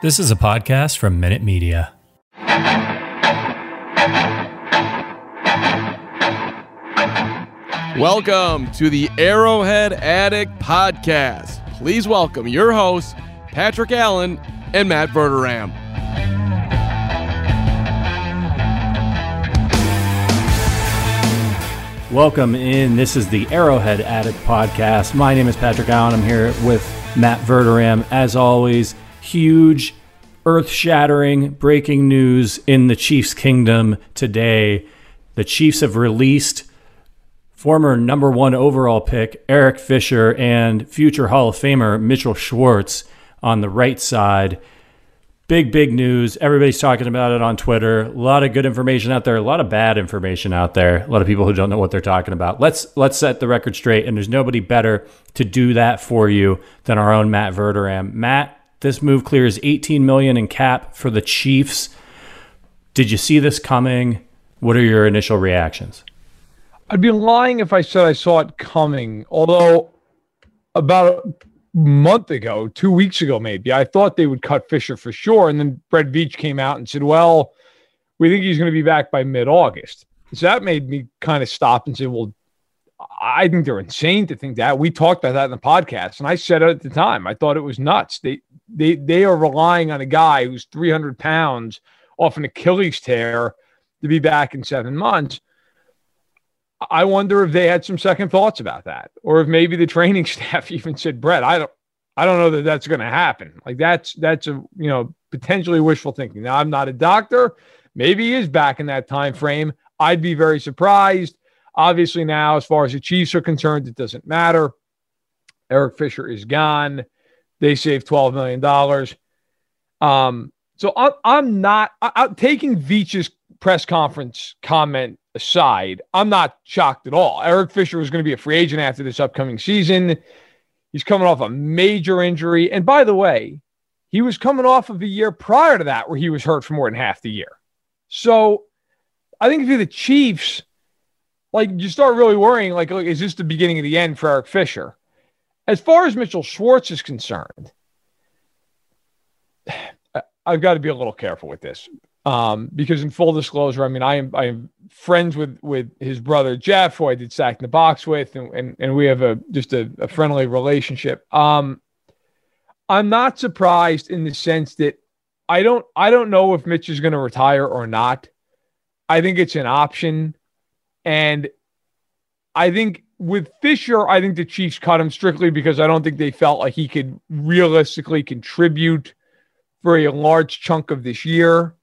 This is a podcast from Minute Media. Welcome to the Arrowhead Addict Podcast. Please welcome your hosts, Patrick Allen and Matt Verderame. Welcome in. This is the Arrowhead Addict Podcast. My name is Patrick Allen. I'm here with Matt Verderame. As always, huge, earth shattering breaking news in the Chiefs' kingdom today. The Chiefs have released former number one overall pick Eric Fisher and future Hall of Famer Mitchell Schwartz on the right side. Big, big news. Everybody's talking about it on Twitter. A lot of good information out there, a lot of bad information out there. A lot of people who don't know what they're talking about. Let's let's set the record straight, and there's nobody better to do that for you than our own Matt Verderame. Matt, this move clears 18 million in cap for the Chiefs. Did you see this coming? What are your initial reactions? I'd be lying if I said I saw it coming. Although about a month ago, two weeks ago, maybe, I thought they would cut Fisher for sure. And then Brett Veach came out and said, well, we think he's going to be back by mid August. So that made me kind of stop and say, well, I think they're insane to think that. We talked about that in the podcast, and I said it at the time. I thought it was nuts. They they they are relying on a guy who's 300 pounds off an Achilles tear to be back in seven months. I wonder if they had some second thoughts about that, or if maybe the training staff even said, "Brett, I don't, I don't know that that's going to happen." Like that's that's a you know potentially wishful thinking. Now I'm not a doctor. Maybe he is back in that time frame. I'd be very surprised. Obviously, now as far as the Chiefs are concerned, it doesn't matter. Eric Fisher is gone. They saved twelve million dollars. Um, so I'm, I'm not I, I'm taking Veach's press conference comment aside, I'm not shocked at all. Eric Fisher was going to be a free agent after this upcoming season. He's coming off a major injury. And by the way, he was coming off of a year prior to that where he was hurt for more than half the year. So I think if you're the Chiefs, like you start really worrying, like, like is this the beginning of the end for Eric Fisher? As far as Mitchell Schwartz is concerned, I've got to be a little careful with this um, because in full disclosure, I mean, I am I am friends with with his brother Jeff, who I did sack in the box with, and and, and we have a just a, a friendly relationship. Um, I'm not surprised in the sense that I don't I don't know if Mitch is going to retire or not. I think it's an option, and I think with Fisher, I think the Chiefs cut him strictly because I don't think they felt like he could realistically contribute for a large chunk of this year.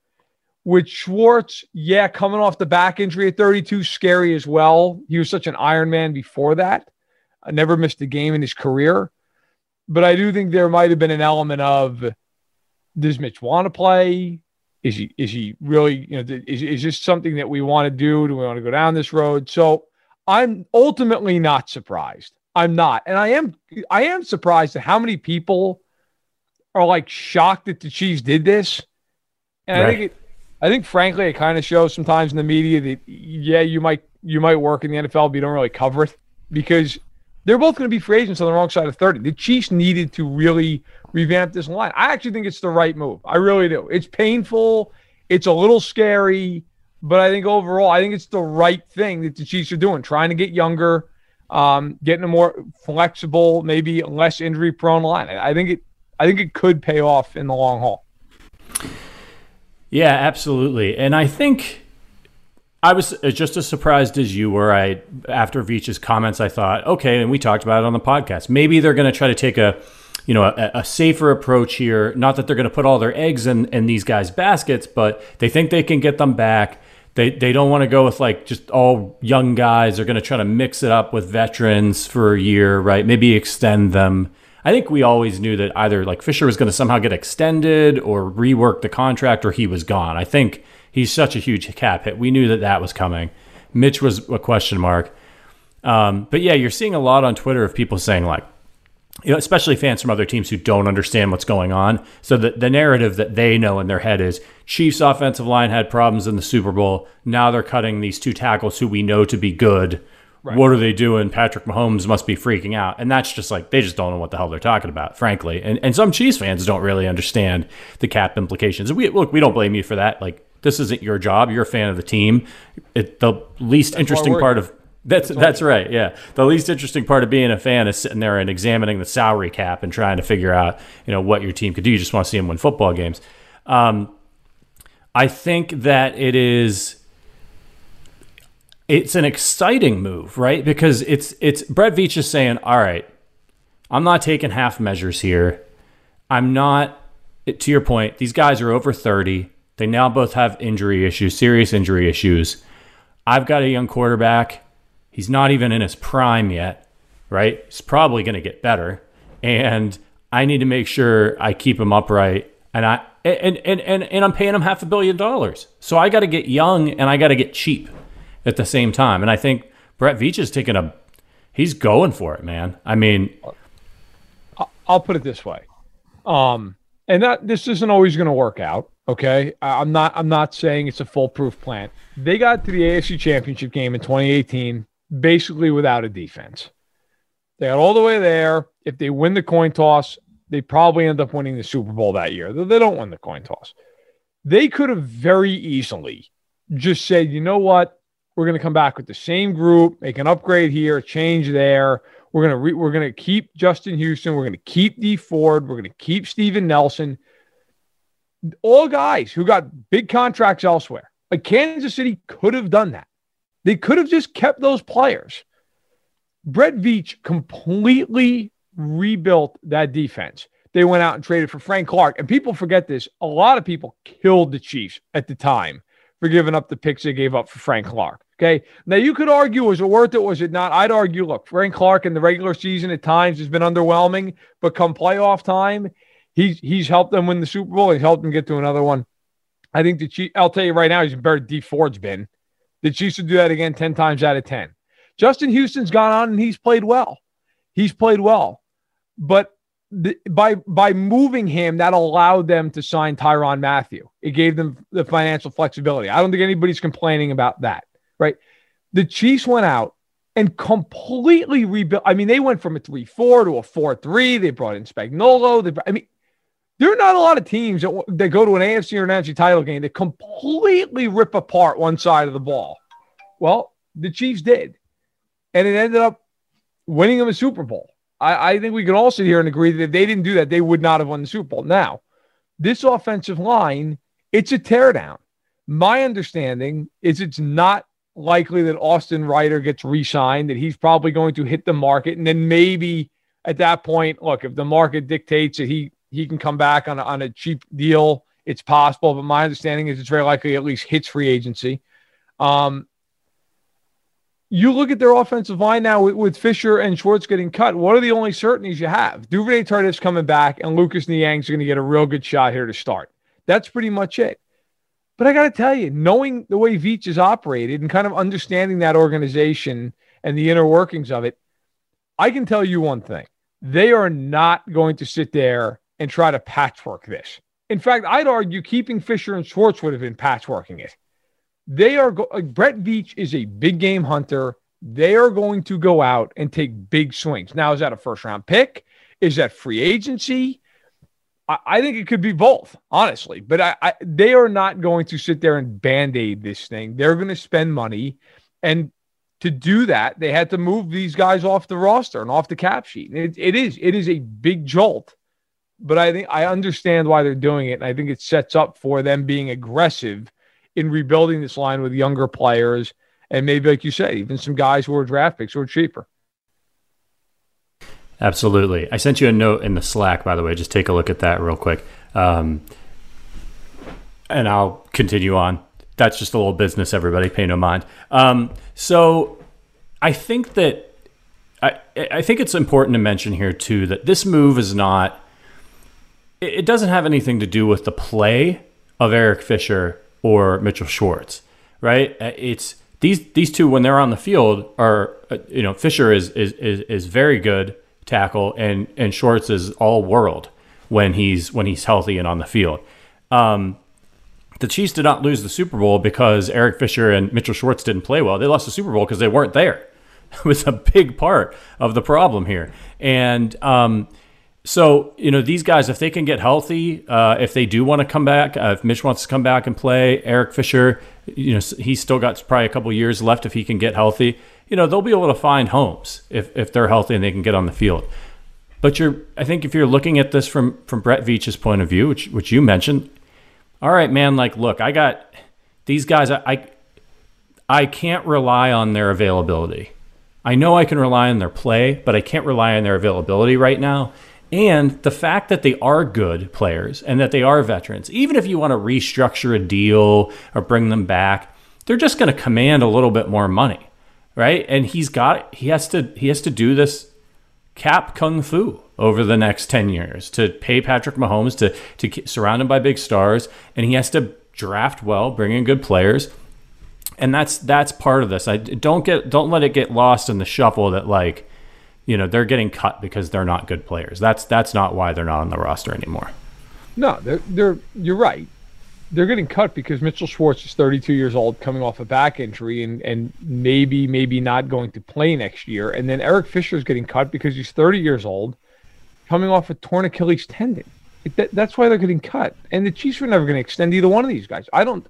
With Schwartz, yeah, coming off the back injury at 32, scary as well. He was such an Iron Man before that. I never missed a game in his career. But I do think there might have been an element of does Mitch want to play? Is he is he really, you know, is, is this something that we want to do? Do we want to go down this road? So I'm ultimately not surprised. I'm not. And I am I am surprised at how many people are like shocked that the Chiefs did this. And right. I think it I think frankly it kind of shows sometimes in the media that yeah, you might you might work in the NFL, but you don't really cover it because they're both going to be free agents on the wrong side of 30. The Chiefs needed to really revamp this line. I actually think it's the right move. I really do. It's painful. It's a little scary, but I think overall, I think it's the right thing that the Chiefs are doing, trying to get younger, um, getting a more flexible, maybe less injury prone line. I think it I think it could pay off in the long haul. Yeah, absolutely. And I think I was just as surprised as you were. I after Veach's comments, I thought, okay, and we talked about it on the podcast. Maybe they're going to try to take a you know a, a, safer approach here. Not that they're going to put all their eggs in in these guys' baskets, but they think they can get them back. They they don't want to go with like just all young guys. They're going to try to mix it up with veterans for a year, right? Maybe extend them. I think we always knew that either like Fisher was going to somehow get extended or rework the contract or he was gone. I think he's such a huge cap hit. We knew that that was coming. Mitch was a question mark. Um, but yeah, you're seeing a lot on Twitter of people saying like, you know, especially fans from other teams who don't understand what's going on. So the, the narrative that they know in their head is Chiefs offensive line had problems in the Super Bowl. Now they're cutting these two tackles who we know to be good Right. What are they doing? Patrick Mahomes must be freaking out. And that's just like, they just don't know what the hell they're talking about, frankly. And, and some Chiefs fans don't really understand the cap implications. We, look, we don't blame you for that. Like, this isn't your job. You're a fan of the team. It, the least interesting part of that's that's right. Yeah, the least interesting part of being a fan is sitting there and examining the salary cap and trying to figure out you know what your team could do. You just want to see them win football games. Um, I think that it is. It's an exciting move, right? Because it's it's Brett Veach is saying, "All right, I'm not taking half measures here. I'm not." To your point, these guys are over 30. They now both have injury issues, serious injury issues. I've got a young quarterback. He's not even in his prime yet, right? He's probably going to get better. And I need to make sure I keep him upright. And I and and and, and I'm paying him half a billion dollars. So I got to get young and I got to get cheap at the same time. And I think Brett Veach is taking a he's going for it, man. I mean, I'll put it this way. Um, and that this isn't always going to work out. Okay, I'm not. I'm not saying it's a foolproof plan. They got to the AFC Championship game in 2018 basically without a defense. They got all the way there. If they win the coin toss, they probably end up winning the Super Bowl that year. They don't win the coin toss. They could have very easily just said, you know what, we're going to come back with the same group, make an upgrade here, change there. We're gonna re- we're gonna keep Justin Houston. We're gonna keep Dee Ford. We're gonna keep Steven Nelson. All guys who got big contracts elsewhere. Like Kansas City could have done that. They could have just kept those players. Brett Veach completely rebuilt that defense. They went out and traded for Frank Clark. And people forget this. A lot of people killed the Chiefs at the time for giving up the picks they gave up for Frank Clark. Okay. Now you could argue, was it worth it? Was it not? I'd argue, look, Frank Clark in the regular season at times has been underwhelming, but come playoff time, he's he's helped them win the Super Bowl. He's helped them get to another one. I think the Chiefs, I'll tell you right now, he's better Dee Ford's been. The Chiefs would do that again 10 times out of 10. Justin Houston's gone on and he's played well. He's played well. But the, by by moving him, that allowed them to sign Tyrann Mathieu. It gave them the financial flexibility. I don't think anybody's complaining about that, right? The Chiefs went out and completely rebuilt. I mean, they went from a 3 4 to a 4 3. They brought in Spagnuolo. They, I mean, there are not a lot of teams that, that go to an AFC or an NFC title game that completely rip apart one side of the ball. Well, the Chiefs did. And it ended up winning them a Super Bowl. I, I think we can all sit here and agree that if they didn't do that, they would not have won the Super Bowl. Now, this offensive line, it's a teardown. My understanding is it's not likely that Austin Reiter gets re signed, that he's probably going to hit the market. And then maybe at that point, look, if the market dictates that he he can come back on a, on a cheap deal, it's possible. But my understanding is it's very likely at least hits free agency. Um, you look at their offensive line now with, with Fisher and Schwartz getting cut. What are the only certainties you have? Duvernay Tardif's coming back, and Lucas Niang's going to get a real good shot here to start. That's pretty much it. But I got to tell you, knowing the way Veach is operated and kind of understanding that organization and the inner workings of it, I can tell you one thing. They are not going to sit there and try to patchwork this. In fact, I'd argue keeping Fisher and Schwartz would have been patchworking it. They are go- like Brett Veach is a big game hunter. They are going to go out and take big swings. Now, is that a first round pick? Is that free agency? I, I think it could be both, honestly. But I, I, they are not going to sit there and band aid this thing. They're going to spend money, and to do that, they had to move these guys off the roster and off the cap sheet. It, it is it is a big jolt, but I think I understand why they're doing it, and I think it sets up for them being aggressive in rebuilding this line with younger players and maybe, like you said, even some guys who are draft picks who are cheaper. Absolutely. I sent you a note in the Slack, by the way. Just take a look at that real quick. Um, and I'll continue on. That's just a little business, everybody. Pay no mind. Um, so I think that I, I think it's important to mention here too that this move is not. It doesn't have anything to do with the play of Eric Fisher or Mitchell Schwartz, right? Uh, It's these these two when they're on the field are uh, you know Fisher is is is, is very good tackle and and Schwartz is all world when he's when he's healthy and on the field. Um, the Chiefs did not lose the Super Bowl because Eric Fisher and Mitchell Schwartz didn't play well. They lost the Super Bowl because they weren't there. It was a big part of the problem here. And um, so, you know, these guys, if they can get healthy, uh, if they do want to come back, uh, if Mitch wants to come back and play, Eric Fisher, you know, he's still got probably a couple years left if he can get healthy. You know, they'll be able to find homes if, if they're healthy and they can get on the field. But you're, I think, if you're looking at this from from Brett Veach's point of view, which which you mentioned, all right, man, like, look, I got these guys. I, I I can't rely on their availability. I know I can rely on their play, but I can't rely on their availability right now. And the fact that they are good players and that they are veterans, even if you want to restructure a deal or bring them back, they're just going to command a little bit more money, right? And he's got he has to he has to do this cap kung fu over the next 10 years to pay Patrick Mahomes to to surround him by big stars and he has to draft well, bring in good players. And that's that's part of this. I don't get don't let it get lost in the shuffle that like you know they're getting cut because they're not good players. That's that's not why they're not on the roster anymore. No, they're they're you're right. They're getting cut because Mitchell Schwartz is 32 years old, coming off a back injury, and and maybe maybe not going to play next year. And then Eric Fisher is getting cut because he's 30 years old, coming off a torn Achilles tendon. That, that's why they're getting cut. And the Chiefs are never going to extend either one of these guys. I don't,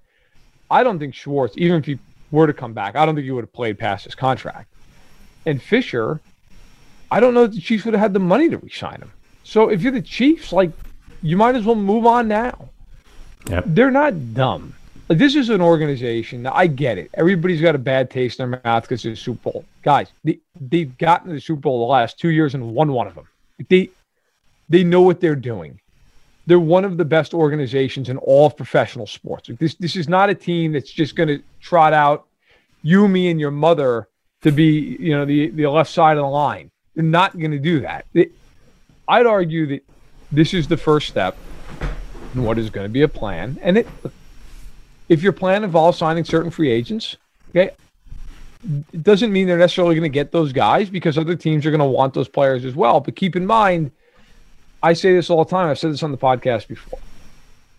I don't think Schwartz, even if he were to come back, I don't think he would have played past his contract. And Fisher, I don't know if the Chiefs would have had the money to re-sign him. So if you're the Chiefs, like you might as well move on now. Yep. They're not dumb. Like, this is an organization. Now, I get it. Everybody's got a bad taste in their mouth because it's a Super Bowl. Guys, they, they've gotten to the Super Bowl the last two years and won one of them. They they know what they're doing. They're one of the best organizations in all of professional sports. This this is not a team that's just going to trot out you, me, and your mother to be you know the the left side of the line. Not going to do that. I'd argue that this is the first step in what is going to be a plan. And it, if your plan involves signing certain free agents, okay, it doesn't mean they're necessarily going to get those guys because other teams are going to want those players as well. But keep in mind, I say this all the time. I've said this on the podcast before.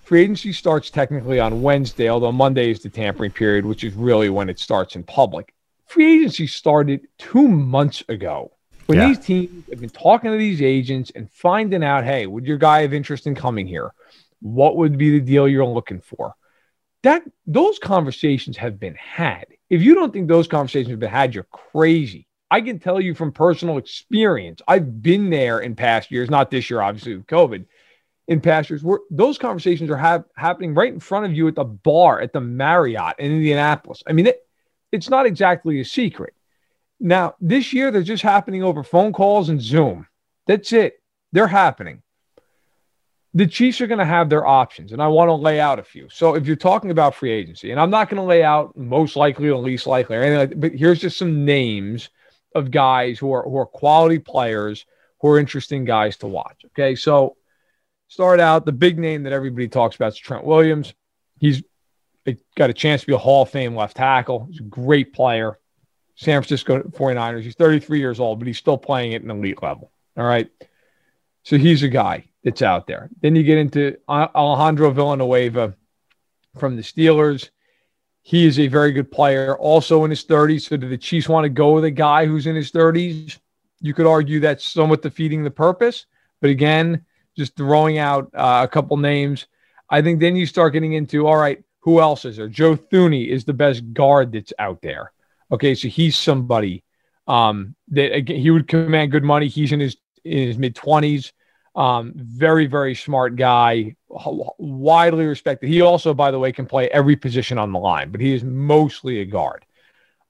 Free agency starts technically on Wednesday, although Monday is the tampering period, which is really when it starts in public. Free agency started two months ago when yeah. these teams have been talking to these agents and finding out, hey, would your guy have interest in coming here? What would be the deal you're looking for? That those conversations have been had. If you don't think those conversations have been had, you're crazy. I can tell you from personal experience. I've been there in past years, not this year, obviously with COVID. In past years, where those conversations are have, happening right in front of you at the bar at the Marriott in Indianapolis. I mean, it, it's not exactly a secret. Now, this year, they're just happening over phone calls and Zoom. That's it. They're happening. The Chiefs are going to have their options, and I want to lay out a few. So, if you're talking about free agency, and I'm not going to lay out most likely or least likely or anything like that, but here's just some names of guys who are who are quality players, who are interesting guys to watch. Okay, so start out the big name that everybody talks about is Trent Williams. He's got a chance to be a Hall of Fame left tackle. He's a great player. San Francisco 49ers. He's 33 years old, but he's still playing at an elite level. All right. So he's a guy that's out there. Then you get into Alejandro Villanueva from the Steelers. He is a very good player, also in his 30s. So do the Chiefs want to go with a guy who's in his 30s? You could argue that's somewhat defeating the purpose. But again, just throwing out uh, a couple names. I think then you start getting into all right, who else is there? Joe Thuney is the best guard that's out there. Okay, so he's somebody um, that again, he would command good money. He's in his in his mid twenties. Um, very very smart guy, widely respected. He also, by the way, can play every position on the line, but he is mostly a guard.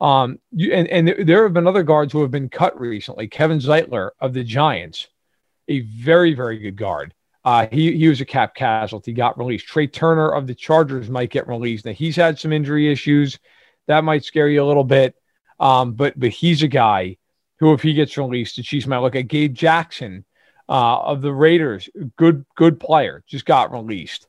Um, you, and and there have been other guards who have been cut recently. Kevin Zeitler of the Giants, a very very good guard. Uh, he he was a cap casualty, got released. Trai Turner of the Chargers might get released. Now he's had some injury issues that might scare you a little bit. Um, but but he's a guy who, if he gets released, the Chiefs might look at Gabe Jackson uh, of the Raiders. Good good player, just got released.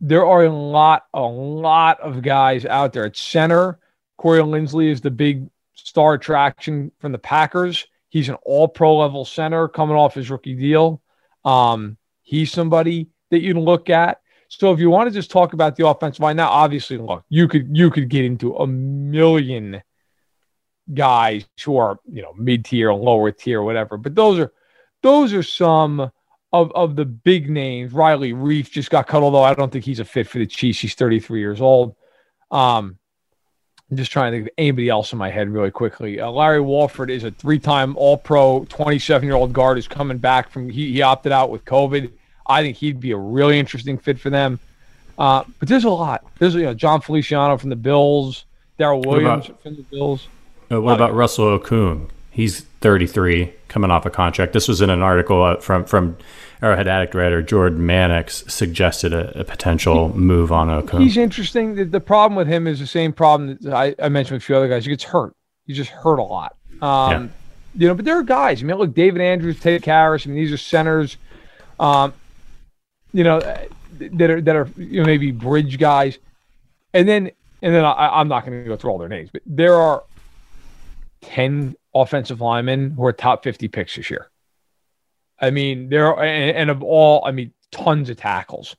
There are a lot a lot of guys out there at center. Corey Linsley is the big star attraction from the Packers. He's an all pro level center coming off his rookie deal. Um, he's somebody that you look at. So if you want to just talk about the offensive line now, obviously, look, you could you could get into a million guys who are you know mid tier, lower tier, whatever. But those are those are some of of the big names. Riley Reiff just got cut, although I don't think he's a fit for the Chiefs. He's 33 years old. Um, I'm just trying to think of anybody else in my head really quickly. Uh, Larry Warford is a three-time All-Pro, 27-year-old guard who's coming back from. He, he opted out with COVID. I think he'd be a really interesting fit for them. Uh, but there's a lot. There's you know Jon Feliciano from the Bills, Daryl Williams about, from the Bills. Uh, what about Russell Okung? He's 33, coming off a contract. This was in an article uh, from from Arrowhead Addict writer Jordan Mannix suggested a, a potential he, move on Okung. He's interesting. The, the, problem with him is the same problem that I, I, mentioned with a few other guys. He gets hurt. He just hurt a lot. Um, yeah. You know, but there are guys. I mean, look, David Andrews, Ted Karras. I mean, these are centers. Um, you know, that are that are you know maybe bridge guys, and then and then I, I'm not going to go through all their names, but there are ten offensive linemen who are top 50 picks this year. I mean, there are, and, and of all, I mean, tons of tackles.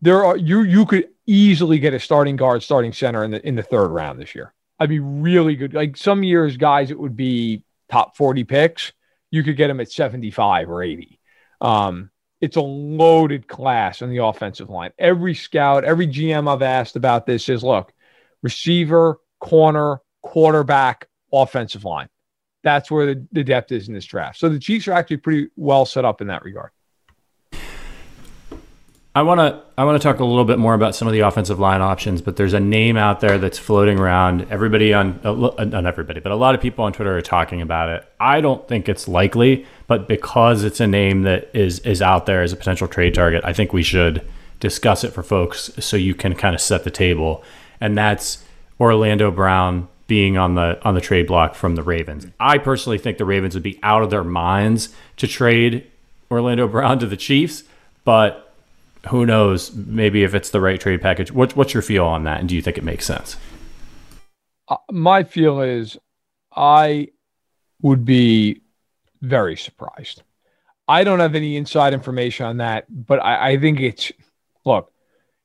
There are you you could easily get a starting guard, starting center in the in the third round this year. I'd be really good. Like some years, guys, it would be top 40 picks. You could get them at 75 or 80. Um, it's a loaded class on the offensive line. Every scout, every GM I've asked about this says, look, receiver, corner, quarterback, offensive line. That's where the, the depth is in this draft. So the Chiefs are actually pretty well set up in that regard. I want to I want to talk a little bit more about some of the offensive line options, but there's a name out there that's floating around. Everybody on uh, not everybody, but a lot of people on Twitter are talking about it. I don't think it's likely, but because it's a name that is is out there as a potential trade target, I think we should discuss it for folks so you can kind of set the table. And that's Orlando Brown being on the on the trade block from the Ravens. I personally think the Ravens would be out of their minds to trade Orlando Brown to the Chiefs, but who knows? Maybe if it's the right trade package. What, what's your feel on that, and do you think it makes sense? Uh, my feel is, I would be very surprised. I don't have any inside information on that, but I, I think it's look.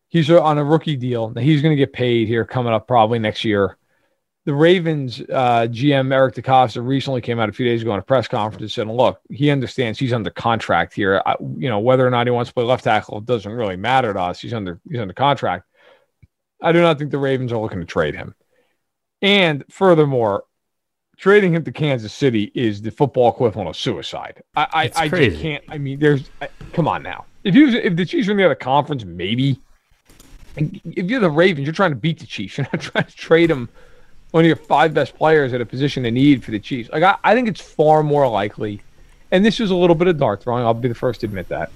He's on a rookie deal. He's going to get paid here coming up probably next year the Ravens uh, GM Eric DeCosta recently came out a few days ago in a press conference and said, "Look, he understands he's under contract here. I, you know whether or not he wants to play left tackle doesn't really matter to us. He's under he's under contract. I do not think the Ravens are looking to trade him. And furthermore, trading him to Kansas City is the football equivalent of suicide. I I, I just can't. I mean, there's I, come on now. If you if the Chiefs were in the other conference, maybe. If you're the Ravens, you're trying to beat the Chiefs. You're not trying to trade him." One of your five best players at a position of need for the Chiefs. Like I, I think it's far more likely, and this is a little bit of dart throwing. I'll be the first to admit that.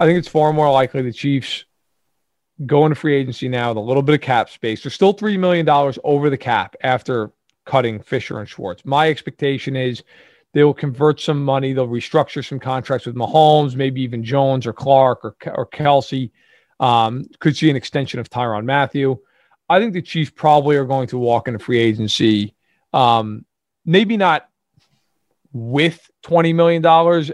I think it's far more likely the Chiefs go into free agency now with a little bit of cap space. They're still three million dollars over the cap after cutting Fisher and Schwartz. My expectation is they will convert some money. They'll restructure some contracts with Mahomes, maybe even Jones or Clark or, or Kelce. Um, could see an extension of Tyrann Mathieu. I think the Chiefs probably are going to walk into free agency. Um, maybe not with $20 million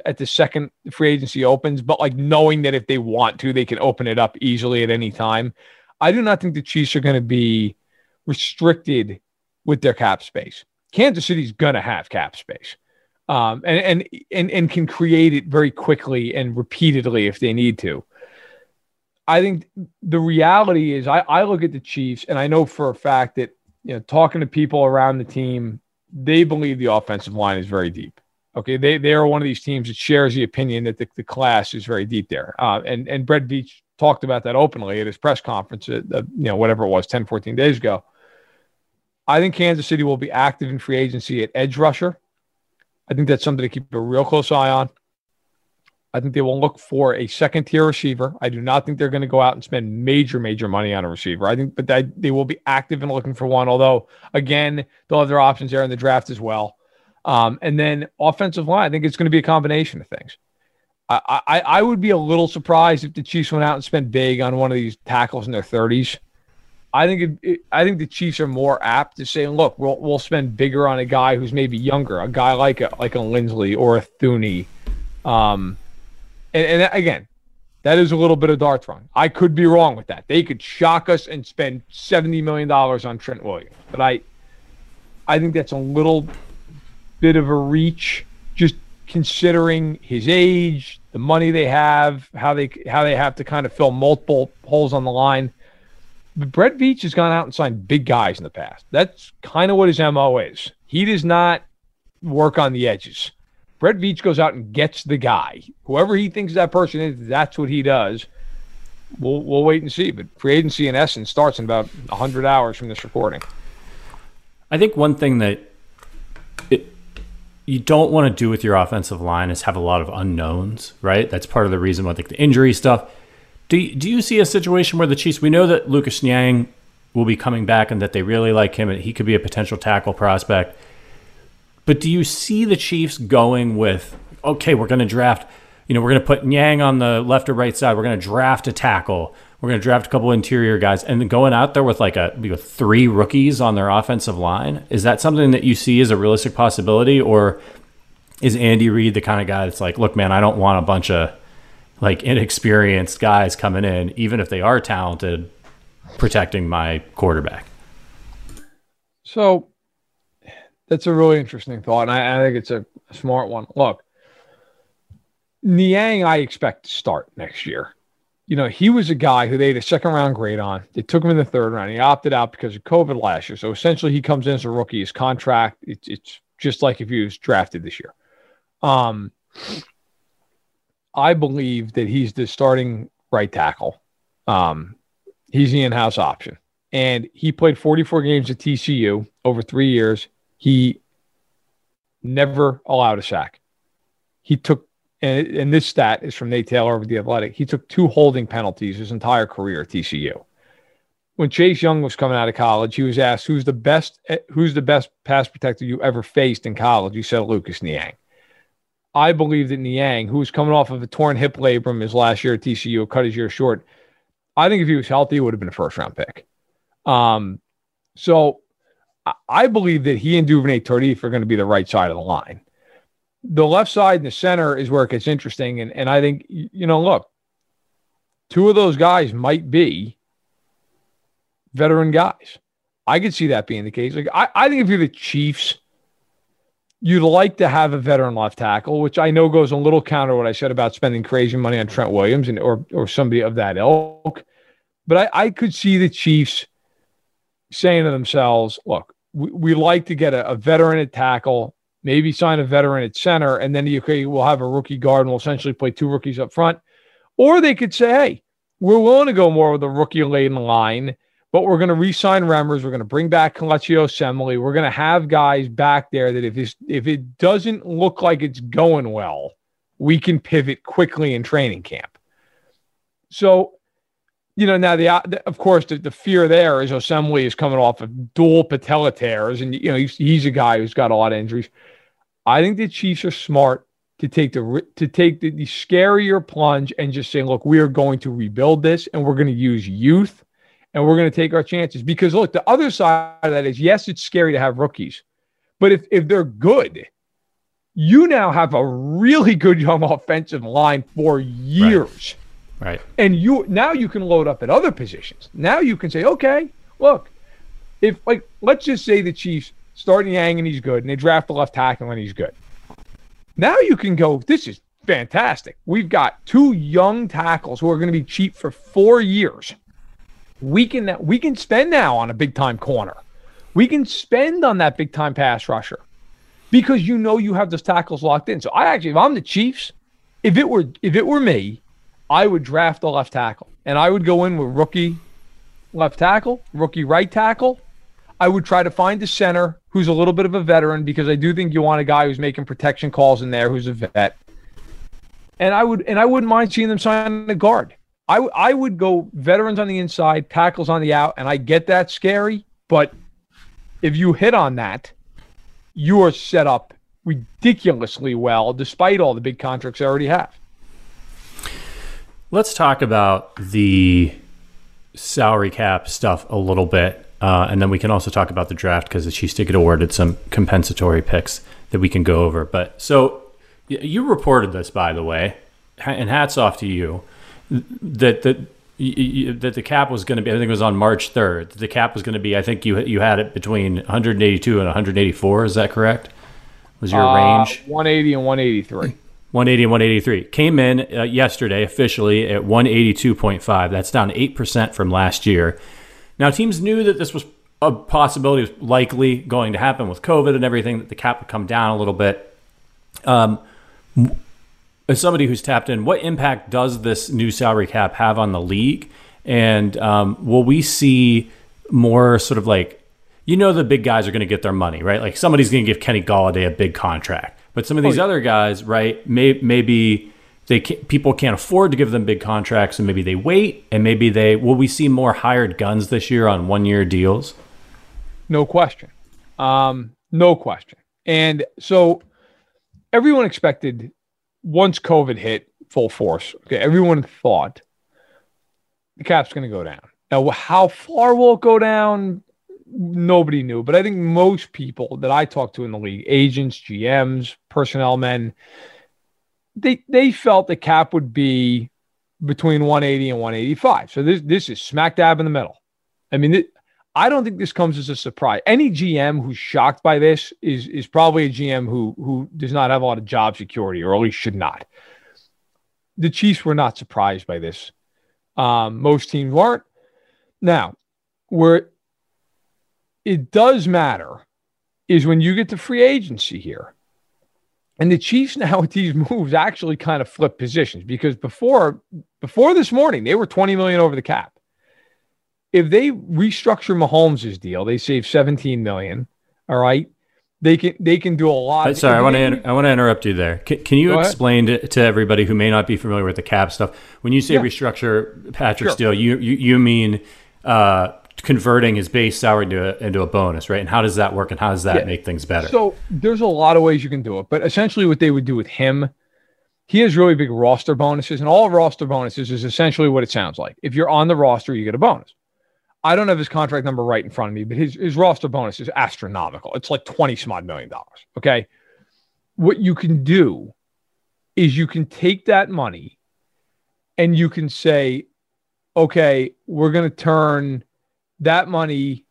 at the second free agency opens, but like knowing that if they want to, they can open it up easily at any time. I do not think the Chiefs are going to be restricted with their cap space. Kansas City's going to have cap space. Um, and, and, and, and can create it very quickly and repeatedly if they need to. I think the reality is I, I look at the Chiefs and I know for a fact that, you know, talking to people around the team, they believe the offensive line is very deep. Okay. They, they are one of these teams that shares the opinion that the, the class is very deep there. Uh, and, and Brett Veach talked about that openly at his press conference, at, uh, you know, whatever it was, 10, 14 days ago. I think Kansas City will be active in free agency at edge rusher. I think that's something to keep a real close eye on. I think they will look for a second tier receiver. I do not think they're going to go out and spend major, major money on a receiver. I think, but they, they will be active in looking for one. Although, again, they'll have their options there in the draft as well. Um, and then offensive line, I think it's going to be a combination of things. I, I, I would be a little surprised if the Chiefs went out and spent big on one of these tackles in their 30s. I think it, it, I think the Chiefs are more apt to say, look, we'll we'll spend bigger on a guy who's maybe younger, a guy like a like a Linsley or a Thuney. Um, and, and again, that is a little bit of dart throwing. I could be wrong with that. They could shock us and spend seventy million dollars on Trent Williams, but I, I think that's a little bit of a reach, just considering his age, the money they have, how they how they have to kind of fill multiple holes on the line. But Brett Veach has gone out and signed big guys in the past. That's kind of what his MO is. He does not work on the edges. Brett Veach goes out and gets the guy. Whoever he thinks that person is, that's what he does. We'll, we'll wait and see. But free agency, in essence, starts in about 100 hours from this recording. I think one thing that it, you don't want to do with your offensive line is have a lot of unknowns, right? That's part of the reason why like the injury stuff. Do you, do you see a situation where the Chiefs? We know that Lucas Niang will be coming back and that they really like him and he could be a potential tackle prospect. But do you see the Chiefs going with okay, we're going to draft, you know, we're going to put Niang on the left or right side. We're going to draft a tackle. We're going to draft a couple interior guys and going out there with like a three rookies on their offensive line. Is that something that you see as a realistic possibility or is Andy Reid the kind of guy that's like, look, man, I don't want a bunch of like inexperienced guys coming in, even if they are talented, protecting my quarterback. So that's a really interesting thought, and I, I think it's a, smart one. Look, Niang, I expect to start next year. You know, he was a guy who they had a second round grade on. They took him in the third round. He opted out because of COVID last year. So essentially, he comes in as a rookie. His contract, it's, it's just like if he was drafted this year. Um, I believe that he's the starting right tackle. Um, he's the in-house option, and he played 44 games at TCU over three years. He never allowed a sack. He took, and, and this stat is from Nate Taylor over the Athletic. He took two holding penalties his entire career at TCU. When Chase Young was coming out of college, he was asked, "Who's the best? Who's the best pass protector you ever faced in college?" He said Lucas Niang. I believe that Niang, who was coming off of a torn hip labrum his last year at TCU, cut his year short. I think if he was healthy, it would have been a first round pick. Um, so I believe that he and Duvernay Tardif are going to be the right side of the line. The left side and the center is where it gets interesting. And, and I think, you know, look, two of those guys might be veteran guys. I could see that being the case. Like, I, I think if you're the Chiefs, You'd like to have a veteran left tackle, which I know goes a little counter what I said about spending crazy money on Trent Williams and or or somebody of that ilk. But I, I could see the Chiefs saying to themselves, look, we, we like to get a, a, veteran at tackle, maybe sign a veteran at center, and then you okay, we'll have a rookie guard and we'll essentially play two rookies up front. Or they could say, hey, we're willing to go more with a rookie laden line but we're going to re-sign Remmers. We're going to bring back Kelechi Osemele. We're going to have guys back there that if if it doesn't look like it's going well, we can pivot quickly in training camp. So, you know, now uh, the of course the, the fear there is Osemele is coming off of dual patella tears, and you know he's, he's a guy who's got a lot of injuries. I think the Chiefs are smart to take the to take the, the scarier plunge and just say, look, we are going to rebuild this, and we're going to use youth and we're going to take our chances. Because look, the other side of that is yes, it's scary to have rookies, but if if they're good, you now have a really good young offensive line for years. Right. Right. And you now you can load up at other positions. Now you can say, okay, look, if like let's just say the Chiefs start Niang and he's good, and they draft the left tackle and he's good. Now you can go, this is fantastic. We've got two young tackles who are going to be cheap for four years we can we can spend now on a big time corner. We can spend on that big time pass rusher because you know you have those tackles locked in. So I actually, if I'm the Chiefs, if it were if it were me, I would draft the left tackle and I would go in with rookie left tackle, rookie right tackle. I would try to find a center who's a little bit of a veteran because I do think you want a guy who's making protection calls in there who's a vet. And I would and I wouldn't mind seeing them sign a guard. I would go veterans on the inside, tackles on the out, and I get that scary, but if you hit on that, you are set up ridiculously well, despite all the big contracts I already have. Let's talk about the salary cap stuff a little bit, uh, and then we can also talk about the draft because the Chiefs did get awarded some compensatory picks that we can go over. But so you reported this, by the way, and hats off to you that that that the cap was going to be. I think it was on March third. The cap was going to be. I think you you had it between 182 and 184. Is that correct? Was your uh, range 180 and 183? 180 and 183 came in uh, yesterday officially at 182.5. That's down eight percent from last year. Now teams knew that this was a possibility was likely going to happen with COVID and everything. That the cap would come down a little bit. Um, as somebody who's tapped in, what impact does this new salary cap have on the league? And um, will we see more sort of like, you know, the big guys are going to get their money, right? Like somebody's going to give Kenny Golladay a big contract, but some of these oh, yeah. other guys, right? May, maybe they can, people can't afford to give them big contracts, and maybe they wait, and maybe they will we see more hired guns this year on one year deals? No question, um, no question. And so everyone expected once COVID hit full force, okay, everyone thought the cap's going to go down. Now, how far will it go down? Nobody knew, but I think most people that I talked to in the league, agents, GMs, personnel men, they they felt the cap would be between 180 and 185. So this this is smack dab in the middle. I mean, it, I don't think this comes as a surprise. Any GM who's shocked by this is is probably a GM who who does not have a lot of job security, or at least should not. The Chiefs were not surprised by this. Um, most teams weren't. Now, where it does matter is when you get to free agency here. And the Chiefs now with these moves actually kind of flip positions because before before this morning they were 20 million over the cap if they restructure Mahomes' deal, they save 17 million. All right. They can they can do a lot. sorry, I want to I want to interrupt you there. Can, can you explain to, to, everybody who may not be familiar with the cap stuff? When you say yeah. restructure Patrick's sure. deal, you you, you mean uh, converting his base salary into a, into a bonus, right? And how does that work? And how does that yeah. make things better? So there's a lot of ways you can do it, but essentially what they would do with him, he has really big roster bonuses, and all roster bonuses is essentially what it sounds like. If you're on the roster, you get a bonus. I don't have his contract number right in front of me, but his, his roster bonus is astronomical. It's like 20 some odd million dollars. Okay. What you can do is you can take that money and you can say, okay, we're going to turn that money.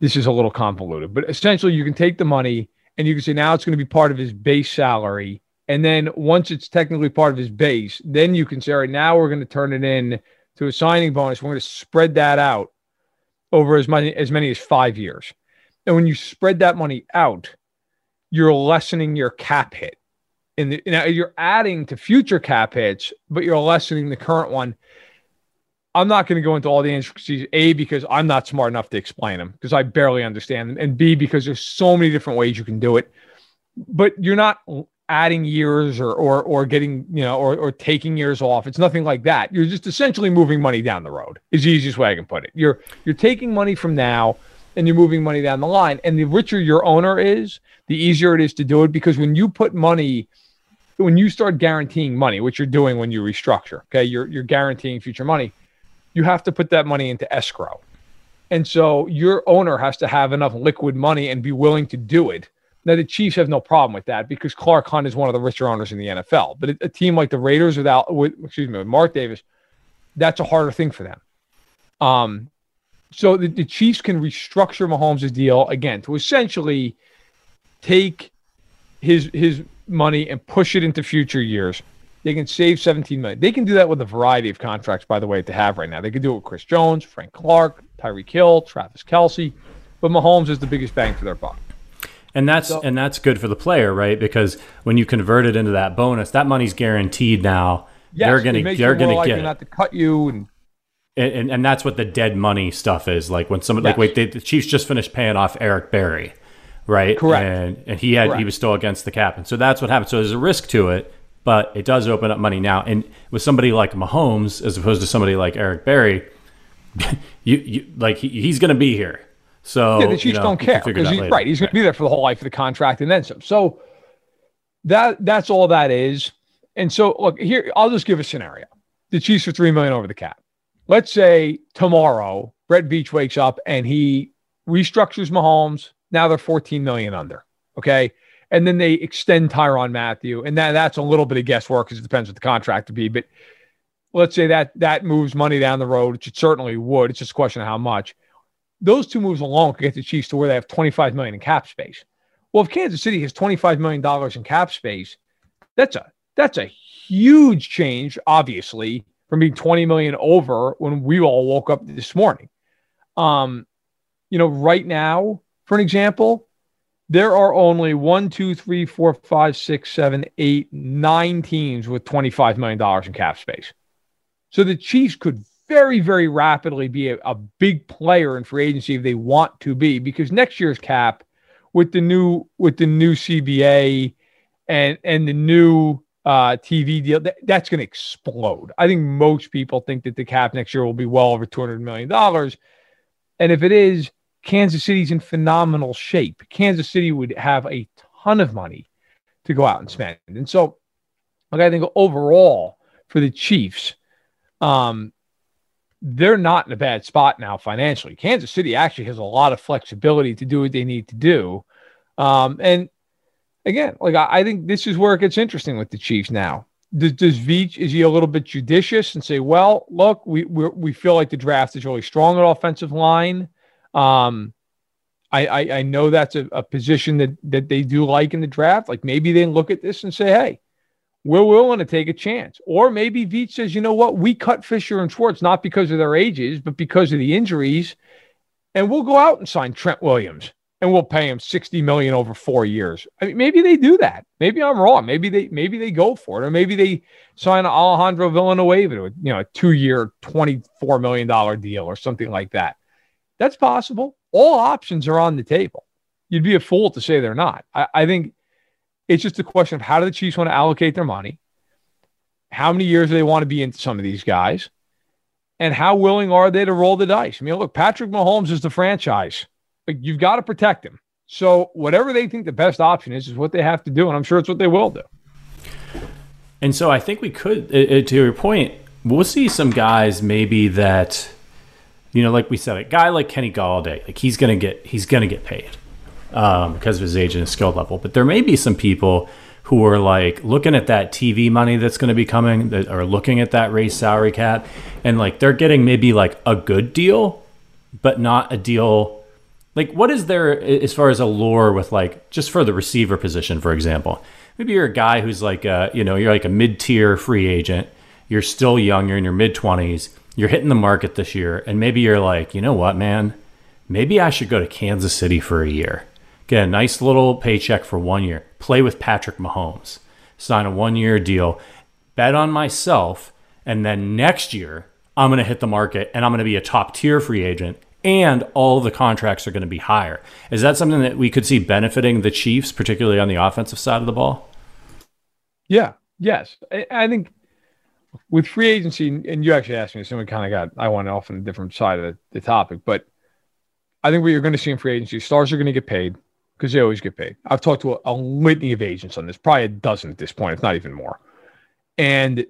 This is a little convoluted, but essentially you can take the money and you can say now it's going to be part of his base salary. And then once it's technically part of his base, then you can say, all right, now we're going to turn it in to a signing bonus. We're going to spread that out over as many as many as five years. And when you spread that money out, you're lessening your cap hit. And now you're adding to future cap hits, but you're lessening the current one. I'm not going to go into all the intricacies. A because I'm not smart enough to explain them because I barely understand them, and B because there's so many different ways you can do it. But you're not adding years or or or getting you know or or taking years off. It's nothing like that. You're just essentially moving money down the road. Is the easiest way I can put it. You're you're taking money from now and you're moving money down the line. And the richer your owner is, the easier it is to do it because when you put money when you start guaranteeing money, which you're doing when you restructure, okay, you're you're guaranteeing future money. You have to put that money into escrow. And so your owner has to have enough liquid money and be willing to do it now the Chiefs have no problem with that because Clark Hunt is one of the richer owners in the NFL. But a, team like the Raiders without, with, excuse me, with Mark Davis, that's a harder thing for them. Um, so the, the Chiefs can restructure Mahomes' deal again to essentially take his his money and push it into future years. They can save 17 million. They can do that with a variety of contracts, by the way, they have right now. They could do it with Chris Jones, Frank Clark, Tyreek Hill, Travis Kelce, but Mahomes is the biggest bang for their buck. And that's so, and that's good for the player, right? Because when you convert it into that bonus, that money's guaranteed now. Yes, they're going to they're going to get not to cut you and, and, and and that's what the dead money stuff is. Like when somebody yes. like wait, they, the Chiefs just finished paying off Eric Berry, right? Correct. And and he had Correct. he was still against the cap, and so that's what happened. So there's a risk to it, but it does open up money now. And with somebody like Mahomes, as opposed to somebody like Eric Berry, you, you like he, he's going to be here. So yeah, the Chiefs you know, don't care because he's right. He's going to be there for the whole life of the contract and then some. So that that's all that is. And so look here, I'll just give a scenario. The Chiefs are three million over the cap. Let's say tomorrow Brett Veach wakes up and he restructures Mahomes. Now they're 14 million under. Okay. And then they extend Tyrann Mathieu, And that, that's a little bit of guesswork because it depends what the contract to be. But let's say that that moves money down the road, which it certainly would. It's just a question of how much. Those two moves alone could get the Chiefs to where they have 25 million in cap space. Well, if Kansas City has 25 million dollars in cap space, that's a that's a huge change, obviously, from being 20 million over when we all woke up this morning. Um, you know, right now, for an example, there are only one, two, three, four, five, six, seven, eight, nine teams with $25 million in cap space. So the Chiefs could very, very rapidly be a, a, big player in free agency if they want to be, because next year's cap with the new with the new CBA and and the new uh, TV deal, that, that's going to explode. I think most people think that the cap next year will be well over $200 million. And if it is, Kansas City's in phenomenal shape. Kansas City would have a ton of money to go out and spend. And so, like, I think overall for the Chiefs, um, they're not in a bad spot now financially. Kansas City actually has a lot of flexibility to do what they need to do. Um, and again, like I, I, think this is where it gets interesting with the Chiefs now. Does, does Veach is he a little bit judicious and say, well, look, we we feel like the draft is really strong at offensive line. Um, I, I, I know that's a, a position that that they do like in the draft. Like maybe they look at this and say, hey, we're willing to take a chance. Or maybe Veach says, you know what, we cut Fisher and Schwartz not because of their ages, but because of the injuries, and we'll go out and sign Trent Williams and we'll pay him 60 million over four years. I mean, maybe they do that. Maybe I'm wrong. Maybe they maybe they go for it, or maybe they sign Alejandro Villanueva to a you know a two-year, 24 million dollar deal or something like that. That's possible. All options are on the table. You'd be a fool to say they're not. I, I think it's just a question of how do the Chiefs want to allocate their money, how many years do they want to be into some of these guys, and how willing are they to roll the dice. I mean, look, Patrick Mahomes is the franchise you've got to protect him. So whatever they think the best option is, is what they have to do, and I'm sure it's what they will do. And so I think we could, uh, uh, to your point, we'll see some guys maybe that, you know, like we said, a guy like Kenny Golladay, like he's gonna get he's gonna get paid um, because of his age and his skill level. But there may be some people who are like looking at that TV money that's going to be coming, that are looking at that race salary cap, and like they're getting maybe like a good deal, but not a deal like what is there as far as a lure with like just for the receiver position for example maybe you're a guy who's like a, you know you're like a mid-tier free agent you're still young you're in your mid-20s you're hitting the market this year and maybe you're like you know what man maybe i should go to kansas city for a year get a nice little paycheck for one year play with patrick mahomes sign a one-year deal bet on myself and then next year i'm going to hit the market and i'm going to be a top tier free agent and all the contracts are going to be higher. Is that something that we could see benefiting the Chiefs, particularly on the offensive side of the ball? Yeah. Yes. I think with free agency, and you actually asked me, so we kind of got, I went off on a different side of the, the topic, but I think what you're going to see in free agency, stars are going to get paid because they always get paid. I've talked to a, a litany of agents on this, probably a dozen at this point, if not even more. And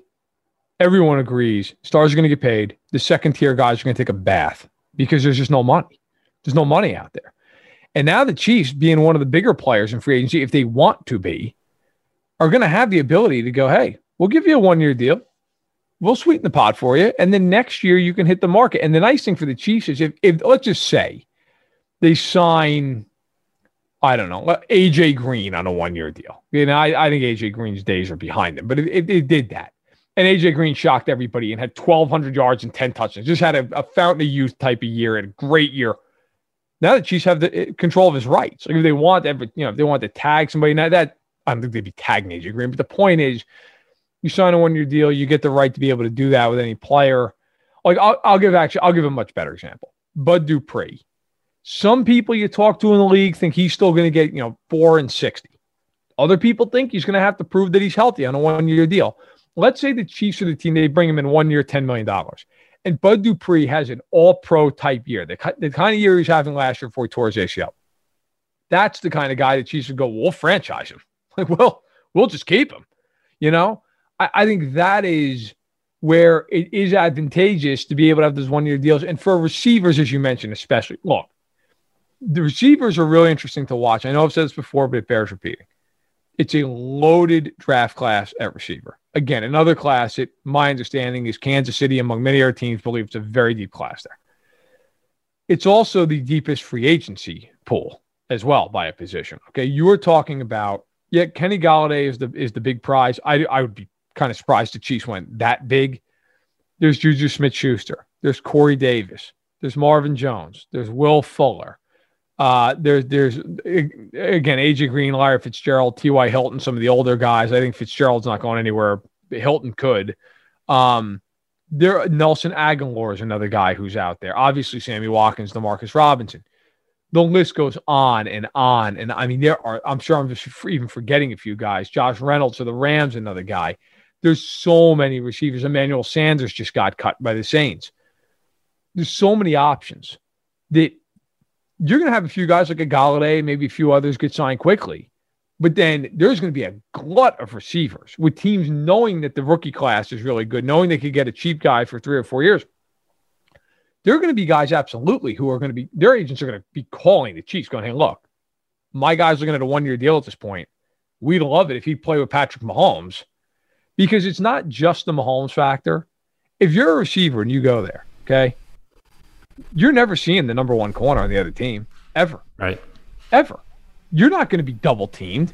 everyone agrees stars are going to get paid. The second tier guys are going to take a bath because there's just no money. There's no money out there. And now the Chiefs, being one of the bigger players in free agency, if they want to be, are going to have the ability to go, hey, we'll give you a one year deal. We'll sweeten the pot for you. And then next year you can hit the market. And the nice thing for the Chiefs is if, if let's just say they sign, I don't know, AJ Green on a one year deal. You know, I, I think AJ Green's days are behind him, but it, it, it did that. And AJ Green shocked everybody and had 1,200 yards and 10 touchdowns. Just had a, a fountain of youth type of year and a great year. Now the Chiefs have the eh, control of his rights. Like if they want every, you know, if they want to tag somebody, now that I don't think they'd be tagging AJ Green. But the point is, you sign a one-year deal, you get the right to be able to do that with any player. Like I'll, I'll give actually, I'll give a much better example. Bud Dupree. Some people you talk to in the league think he's still going to get, you know, four and 60. Other people think he's going to have to prove that he's healthy on a one year deal. Let's say the Chiefs are the team, they bring him in one year, $10 million. And Bud Dupree has an all pro type year, the, the kind of year he's having last year before he tore his ACL. That's the kind of guy that Chiefs would go, we'll franchise him. Like, well, we'll just keep him. You know, I, I think that is where it is advantageous to be able to have those one year deals. And for receivers, as you mentioned, especially, look, the receivers are really interesting to watch. I know I've said this before, but it bears repeating. It's a loaded draft class at receiver. again, another class that my understanding is Kansas City, among many other teams, believe it's a very deep class there. It's also the deepest free agency pool as well by a position. Okay. You were talking about, yeah, Kenny Golladay is the is the big prize. I, I would be kind of surprised the Chiefs went that big. There's Juju Smith Schuster. There's Corey Davis. There's Marvin Jones. There's Will Fuller. Uh, there's there's again AJ Green, Larry Fitzgerald, T.Y. Hilton, some of the older guys. I think Fitzgerald's not going anywhere. Hilton could. Um, there Nelson Agholor is another guy who's out there. Obviously, Sammy Watkins, Demarcus Robinson. The list goes on and on. And I mean, there are, I'm sure I'm just even forgetting a few guys. Josh Reynolds of the Rams, another guy. There's so many receivers. Emmanuel Sanders just got cut by the Saints. There's so many options that you're going to have a few guys like a Golladay, maybe a few others get signed quickly. But then there's going to be a glut of receivers with teams knowing that the rookie class is really good, knowing they could get a cheap guy for three or four years. There are going to be guys absolutely who are going to be their agents are going to be calling the Chiefs, going, "Hey, look, my guy's looking at a one year deal at this point. We'd love it if he'd play with Patrick Mahomes, because it's not just the Mahomes factor. If you're a receiver and you go there, okay, you're never seeing the number one corner on the other team ever. Right. Ever. You're not going to be double teamed.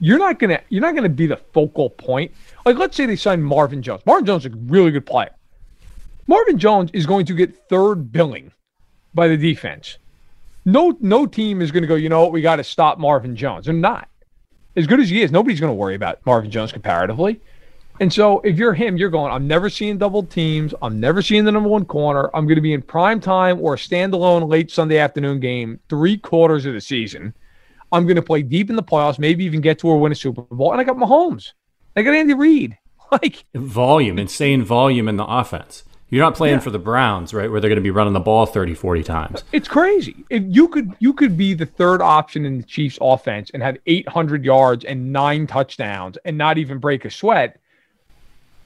You're not going to you're not going to be the focal point. Like let's say they sign Marvin Jones. Marvin Jones is a really good player. Marvin Jones is going to get third billing by the defense. No no team is going to go, you know what, we got to stop Marvin Jones. They're not. As good as he is, nobody's going to worry about Marvin Jones comparatively. And so if you're him, you're going, I'm never seeing double teams. I'm never seeing the number one corner. I'm going to be in prime time or a standalone late Sunday afternoon game three quarters of the season. I'm going to play deep in the playoffs, maybe even get to or win a Super Bowl. And I got Mahomes. I got Andy Reid. Like volume, insane volume in the offense. You're not playing yeah. for the Browns, right, where they're going to be running the ball 30, 40 times. It's crazy. If you could you could be the third option in the Chiefs offense and have 800 yards and nine touchdowns and not even break a sweat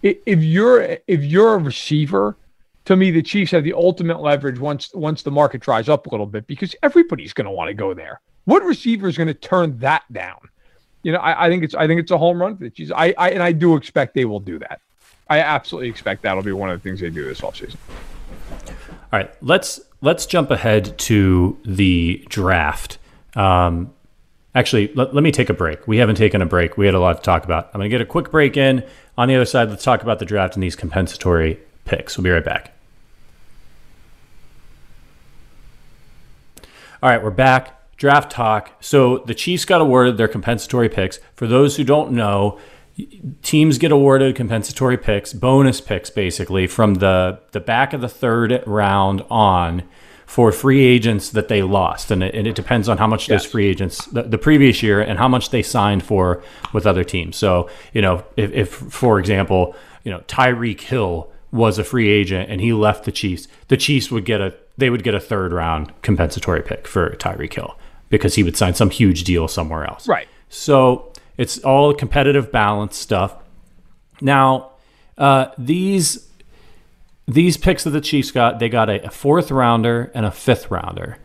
if you're if you're a receiver, to me, the Chiefs have the ultimate leverage once once the market dries up a little bit because everybody's going to want to go there. What receiver is going to turn that down? You know, I, I, think it's I think it's a home run for the Chiefs. I, I and I do expect they will do that. I absolutely expect that'll be one of the things they do this offseason. All right, let's let's jump ahead to the draft. Um, actually, let, let me take a break. We haven't taken a break. We had a lot to talk about. I'm going to get a quick break in. On the other side, let's talk about the draft and these compensatory picks. We'll be right back. All right, we're back. Draft talk. So the Chiefs got awarded their compensatory picks. For those who don't know, teams get awarded compensatory picks, bonus picks basically from the the back of the third round on for free agents that they lost, and it, and it depends on how much yes. those free agents the, the, previous year and how much they signed for with other teams. So you know, if, if for example, you know Tyreek Hill was a free agent and he left the Chiefs, the Chiefs would get a they would get a third round compensatory pick for Tyreek Hill because he would sign some huge deal somewhere else. Right. So it's all competitive balance stuff. Now, uh, these these picks that the Chiefs got, they got a, a fourth rounder and a fifth rounder.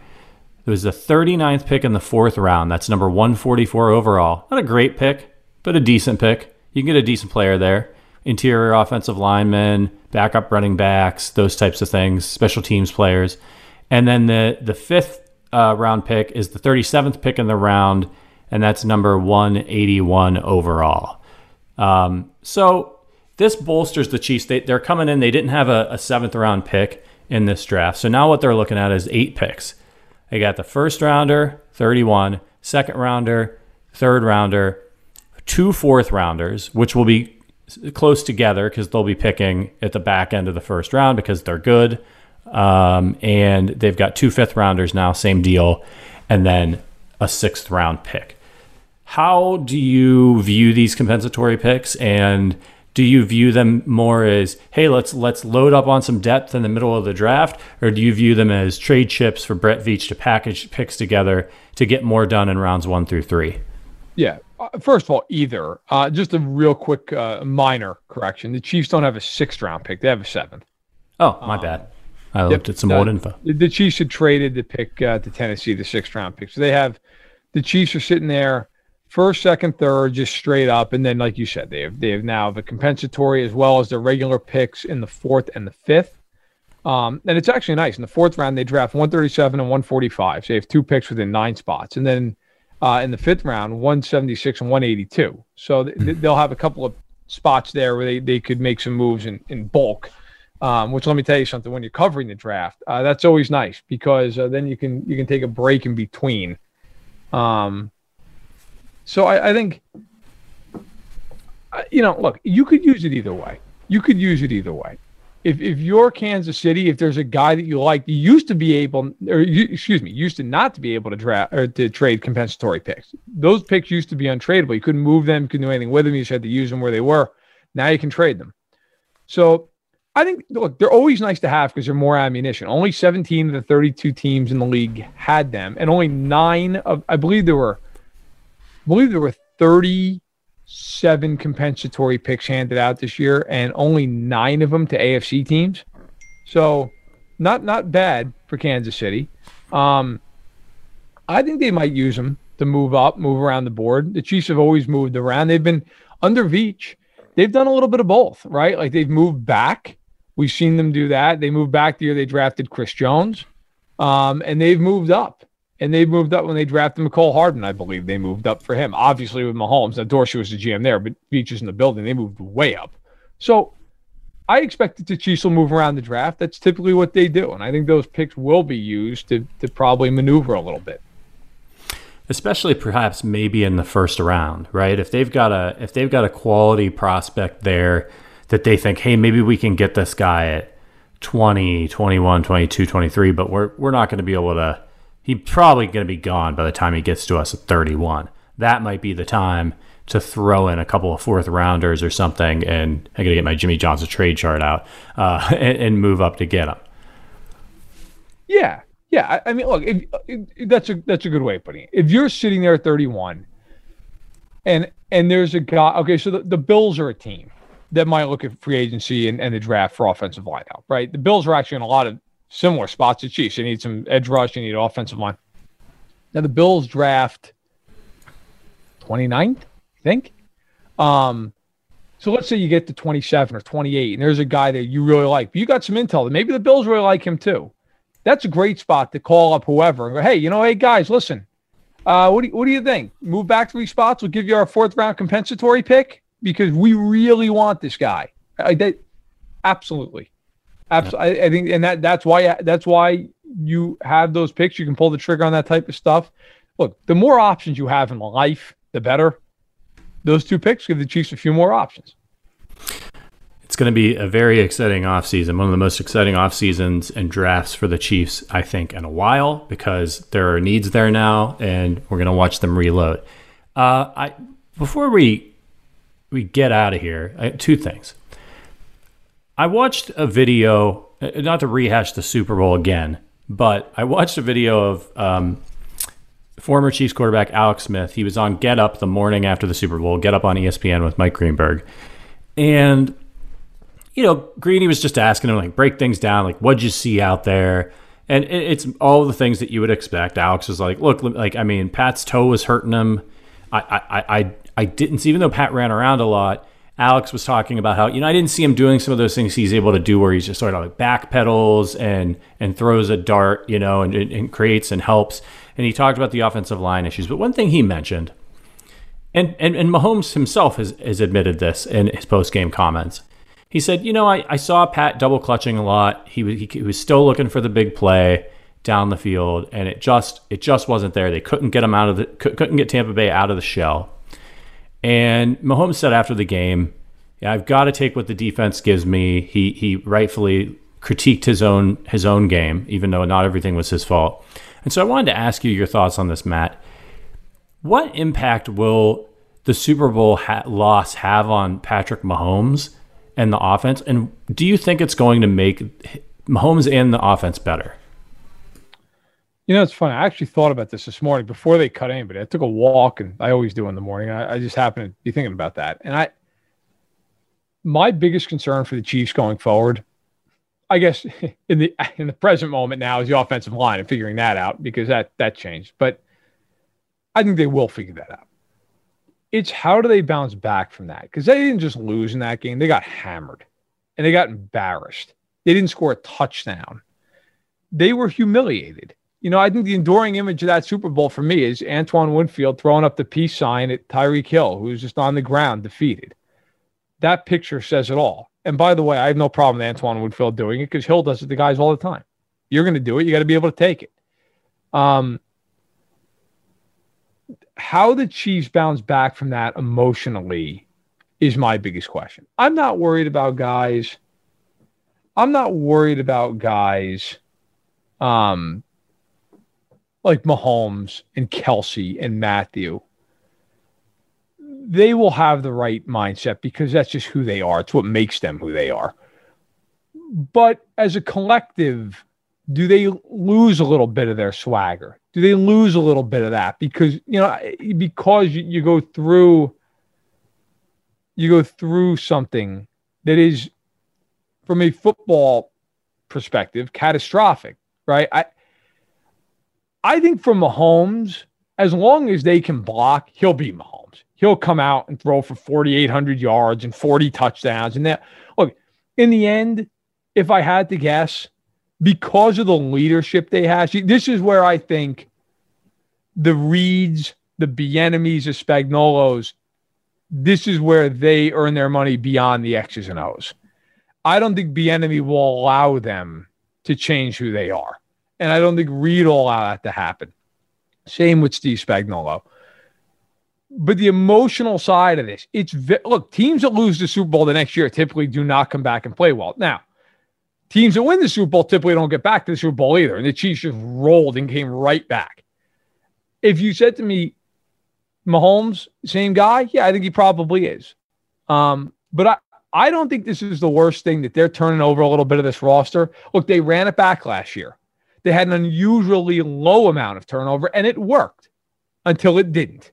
It was the 39th pick in the fourth round. That's number 144 overall. Not a great pick, but a decent pick. You can get a decent player there. Interior offensive linemen, backup running backs, those types of things, special teams players. And then the, the fifth uh, round pick is the 37th pick in the round, and that's number 181 overall. Um, so this bolsters the Chiefs. They, they're coming in. They didn't have a, a seventh round pick in this draft. So now what they're looking at is eight picks. They got the first rounder, 31, second rounder, third rounder, two fourth rounders, which will be close together because they'll be picking at the back end of the first round because they're good. Um, and they've got two fifth rounders now, same deal, and then a sixth round pick. How do you view these compensatory picks? And do you view them more as hey let's let's load up on some depth in the middle of the draft? Or do you view them as trade chips for Brett Veach to package picks together to get more done in rounds one through three? Yeah. Uh, first of all either. Uh, just a real quick uh, minor correction. The Chiefs don't have a sixth round pick. They have a seventh. Oh my um, bad. I looked yep, at some old info. The Chiefs had traded the pick uh, to Tennessee the sixth round pick. So they have the Chiefs are sitting there first, second, third, just straight up, and then like you said, they have they have now the compensatory as well as the regular picks in the fourth and the fifth. Um, and it's actually nice. In the fourth round, they draft 137 and 145. So they have two picks within nine spots. And then uh, in the fifth round, 176 and 182. So th- mm-hmm. they'll have a couple of spots there where they, they could make some moves in, in bulk. Um, which let me tell you something: when you're covering the draft, uh, that's always nice because uh, then you can you can take a break in between. Um, so I, I think, you know, look, you could use it either way. You could use it either way if if you're Kansas City, if there's a guy that you like, you used to be able, or you, excuse me, used to not to be able to draft or to trade compensatory picks. Those picks used to be untradeable. You couldn't move them, couldn't do anything with them. You just had to use them where they were. Now you can trade them. So I think look, they're always nice to have because they're more ammunition. Only 17 of the 32 teams in the league had them, and only nine of I believe there were, believe there were 37 compensatory picks handed out this year, and only nine of them to AFC teams. So, not not bad for Kansas City. Um, I think they might use them to move up, move around the board. The Chiefs have always moved around. They've been under Veach. They've done a little bit of both, right? Like they've moved back. We've seen them do that. They moved back the year they drafted Chris Jones, um, and they've moved up and they moved up when they drafted Mecole Hardman. I believe they moved up for him. Obviously with Mahomes, now Dorsey was the GM there, but Veach is in the building. They moved way up. So I expect that the Chiefs will move around the draft. That's typically what they do, and I think those picks will be used to to probably maneuver a little bit. Especially perhaps maybe in the first round, right? If they've got a if they've got a quality prospect there that they think, hey, maybe we can get this guy at 20, 21, 22, 23, but we're we're not going to be able to he's probably going to be gone by the time he gets to us at 31. That might be the time to throw in a couple of fourth rounders or something, and I got to get my Jimmy Johnson trade chart out uh, and, and, move up to get him. Yeah, yeah. I, I mean, look, if, if, that's a that's a good way of putting it. If you're sitting there at 31, and and there's a guy. Okay, so the, the Bills are a team that might look at free agency and, and the draft for offensive line help, right? The Bills are actually in a lot of similar spots to Chiefs. You need some edge rush. You need offensive line. Now the Bills draft 29th, I think. Um, so let's say you get to 27 or 28, and there's a guy that you really like. You got some intel that maybe the Bills really like him too. That's a great spot to call up whoever and go, hey, you know, hey guys, listen. Uh, what do you, what do you think? Move back three spots. We'll give you our fourth round compensatory pick because we really want this guy. I, that, absolutely. Absolutely, I, I, think, and that that's why that's why you have those picks. You can pull the trigger on that type of stuff. Look, the more options you have in life, the better. Those two picks give the Chiefs a few more options. It's going to be a very exciting offseason, one of the most exciting off seasons and drafts for the Chiefs, I think, in a while because there are needs there now, and we're going to watch them reload. Uh, I before we we get out of here, I, two things. I watched a video, uh, not to rehash the Super Bowl again, but I watched a video of um, former Chiefs quarterback Alex Smith. He was on Get Up the morning after the Super Bowl, Get Up on ESPN with Mike Greenberg. And, you know, Greeny was just asking him, like, break things down. Like, what'd you see out there? And it's all the things that you would expect. Alex was like, look, like, I mean, Pat's toe was hurting him. I, I, I, I didn't see, even though Pat ran around a lot, Alex was talking about how you know I didn't see him doing some of those things he's able to do where he's just sort of like back pedals and and throws a dart, you know, and, and creates and helps. And he talked about the offensive line issues. But one thing he mentioned, and and, and Mahomes himself has, has admitted this in his post game comments. He said, you know, I, I saw Pat double clutching a lot. He was he, he was still looking for the big play down the field, and it just it just wasn't there. They couldn't get him out of the couldn't get Tampa Bay out of the shell. And Mahomes said after the game, yeah, I've got to take what the defense gives me. He he rightfully critiqued his own his own game, even though not everything was his fault. And so I wanted to ask you your thoughts on this, Matt. What impact will the Super Bowl ha- loss have on Patrick Mahomes and the offense? And do you think it's going to make Mahomes and the offense better? You know, it's funny. I actually thought about this this morning before they cut anybody. I took a walk, and I always do in the morning. I, I just happened to be thinking about that, and I, my biggest concern for the Chiefs going forward, I guess in the in the present moment now is the offensive line and figuring that out because that that changed. But I think they will figure that out. It's how do they bounce back from that? Because they didn't just lose in that game, they got hammered and they got embarrassed. They didn't score a touchdown. They were humiliated. You know, I think the enduring image of that Super Bowl for me is Antoine Winfield throwing up the peace sign at Tyreek Hill, who's just on the ground defeated. That picture says it all. And by the way, I have no problem with Antoine Winfield doing it because Hill does it to guys all the time. You're going to do it. You got to be able to take it. Um, how the Chiefs bounce back from that emotionally is my biggest question. I'm not worried about guys. I'm not worried about guys um, like Mahomes and Kelce and Mathieu. They will have the right mindset because that's just who they are. It's what makes them who they are. But as a collective, do they lose a little bit of their swagger? Do they lose a little bit of that because you know because you, you go through you go through something that is from a football perspective catastrophic, right? I I think for Mahomes, as long as they can block, he'll be Mahomes. He'll come out and throw for 4,800 yards and 40 touchdowns. And that, look, in the end, if I had to guess, because of the leadership they have. This is where I think the Reids, the Bieniemys, the Spagnuolos, this is where they earn their money beyond the X's and O's. I don't think Bieniemy will allow them to change who they are. And I don't think Reid will allow that to happen. Same with Steve Spagnuolo. But the emotional side of this, it's look, teams that lose the Super Bowl the next year typically do not come back and play well. Now, Teams that win the Super Bowl typically don't get back to the Super Bowl either. And the Chiefs just rolled and came right back. If you said to me, Mahomes, same guy, yeah, I think he probably is. Um, but I, I don't think this is the worst thing that they're turning over a little bit of this roster. Look, they ran it back last year. They had an unusually low amount of turnover, and it worked until it didn't.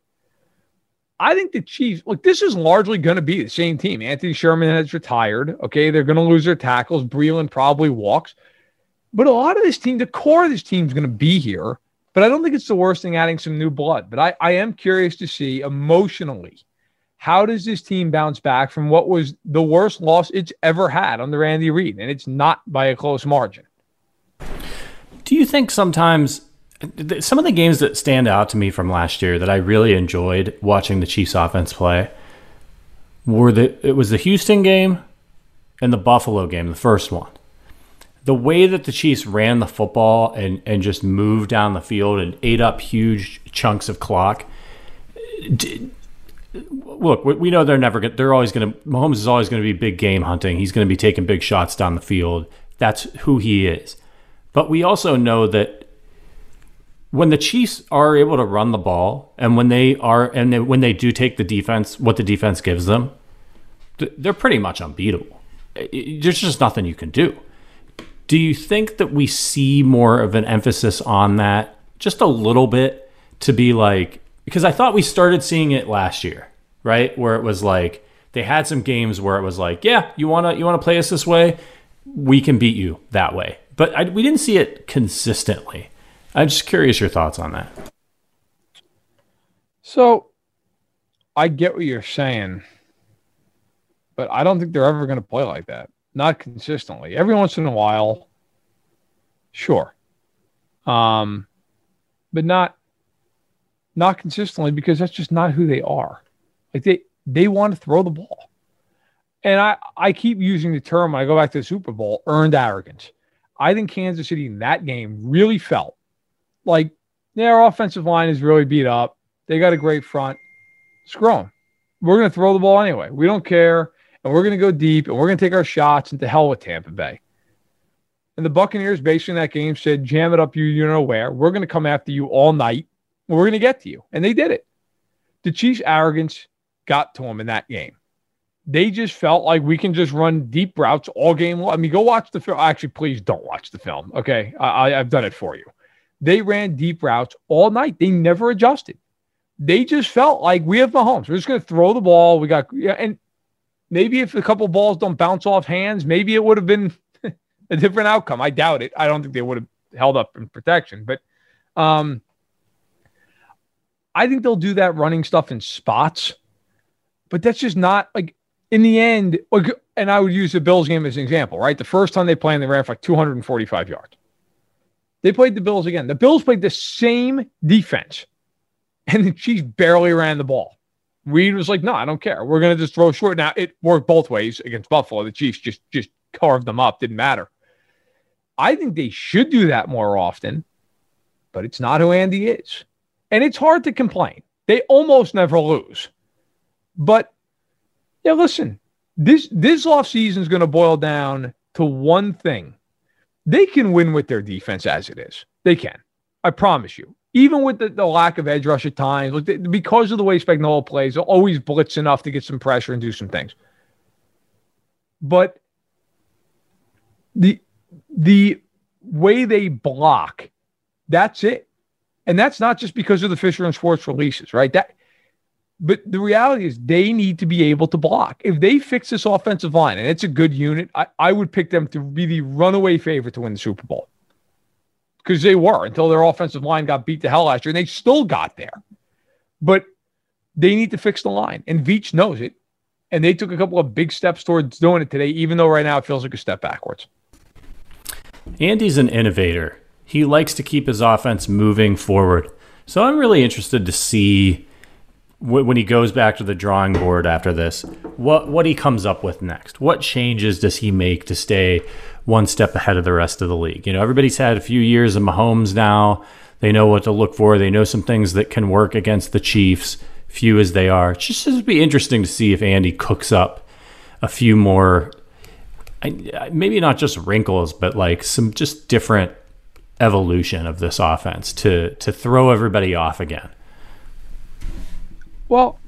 I think the Chiefs, look, this is largely going to be the same team. Anthony Sherman has retired. Okay. They're going to lose their tackles. Breeland probably walks. But a lot of this team, the core of this team is going to be here. But I don't think it's the worst thing adding some new blood. But I, I am curious to see emotionally how does this team bounce back from what was the worst loss it's ever had under Andy Reid? And it's not by a close margin. Do you think sometimes some of the games that stand out to me from last year that I really enjoyed watching the Chiefs offense play were the it was the Houston game and the Buffalo game, the first one. The way that the Chiefs ran the football and, and just moved down the field and ate up huge chunks of clock. Look, we know they're never. They're always going to. Mahomes is always going to be big game hunting. He's going to be taking big shots down the field. That's who he is. But we also know that when the Chiefs are able to run the ball and when they are and they, when they do take the defense, what the defense gives them, they're pretty much unbeatable. There's just nothing you can do. Do you think that we see more of an emphasis on that just a little bit to be like because I thought we started seeing it last year, right? Where it was like they had some games where it was like, yeah, you want to you want to play us this way, we can beat you that way. But I, we didn't see it consistently. I'm just curious your thoughts on that. So I get what you're saying, but I don't think they're ever going to play like that. Not consistently. Every once in a while, sure. Um, but not not consistently because that's just not who they are. Like they they want to throw the ball. And I, I keep using the term I go back to the Super Bowl, earned arrogance. I think Kansas City in that game really felt like their offensive line is really beat up. They got a great front. Screw them. We're going to throw the ball anyway. We don't care. And we're going to go deep and we're going to take our shots into hell with Tampa Bay. And the Buccaneers, basically in that game, said, jam it up you, you know where. We're going to come after you all night. We're going to get to you. And they did it. The Chiefs' arrogance got to them in that game. They just felt like we can just run deep routes all game long. I mean, go watch the film. Actually, please don't watch the film. Okay. I, I've done it for you. They ran deep routes all night. They never adjusted. They just felt like we have Mahomes. We're just going to throw the ball. We got, yeah, and maybe if a couple balls don't bounce off hands, maybe it would have been a different outcome. I doubt it. I don't think they would have held up in protection, but um, I think they'll do that running stuff in spots but that's just not like in the end. And I would use the Bills game as an example, right? The first time they played, they ran for like 245 yards. They played the Bills again. The Bills played the same defense, and the Chiefs barely ran the ball. Reid was like, "No, I don't care. We're going to just throw short." Now it worked both ways against Buffalo. The Chiefs just just carved them up. Didn't matter. I think they should do that more often, but it's not who Andy is, and it's hard to complain. They almost never lose, but yeah, listen, this this offseason is going to boil down to one thing. They can win with their defense as it is. They can. I promise you even with the, the lack of edge rush at times, because of the way Spagnuolo plays, they'll always blitz enough to get some pressure and do some things. But the the way they block, that's it. And that's not just because of the Fisher and Schwartz releases, right? That but the reality is they need to be able to block. If they fix this offensive line and it's a good unit, I, I would pick them to be the runaway favorite to win the Super Bowl because they were until their offensive line got beat to hell last year, and they still got there. But they need to fix the line, and Veach knows it. And they took a couple of big steps towards doing it today, even though right now it feels like a step backwards. Andy's an innovator. He likes to keep his offense moving forward. So I'm really interested to see when he goes back to the drawing board after this, what what he comes up with next. What changes does he make to stay one step ahead of the rest of the league? You know, everybody's had a few years of Mahomes now. They know what to look for. They know some things that can work against the Chiefs, few as they are. It's just be interesting to see if Andy cooks up a few more, maybe not just wrinkles, but like some just different evolution of this offense to to throw everybody off again. Well,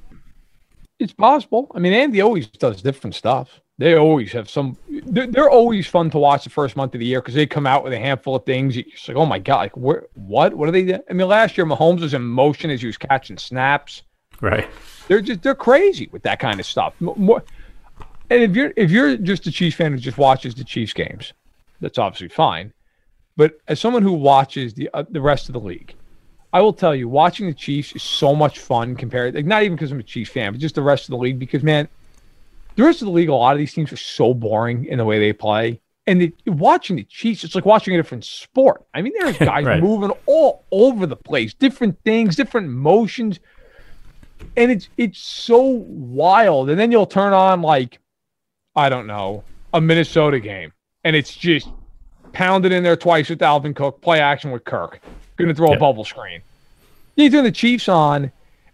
it's possible. I mean, Andy always does different stuff. They always have some. They're, they're always fun to watch the first month of the year because they come out with a handful of things. It's like, oh my god, like where, what, what are they? Doing? I mean, last year Mahomes was in motion as he was catching snaps. Right. They're just they're crazy with that kind of stuff. More, and if you're if you're just a Chiefs fan who just watches the Chiefs games, that's obviously fine. But as someone who watches the uh, the rest of the league, I will tell you, watching the Chiefs is so much fun compared, like not even because I'm a Chiefs fan, but just the rest of the league. Because man, the rest of the league, a lot of these teams are so boring in the way they play. And the, watching the Chiefs, it's like watching a different sport. I mean, there's guys right. moving all over the place, different things, different motions, and it's it's so wild. And then you'll turn on like, I don't know, a Minnesota game, and it's just pounded in there twice with Dalvin Cook, play action with Kirk going to throw a bubble screen. You turn the Chiefs on,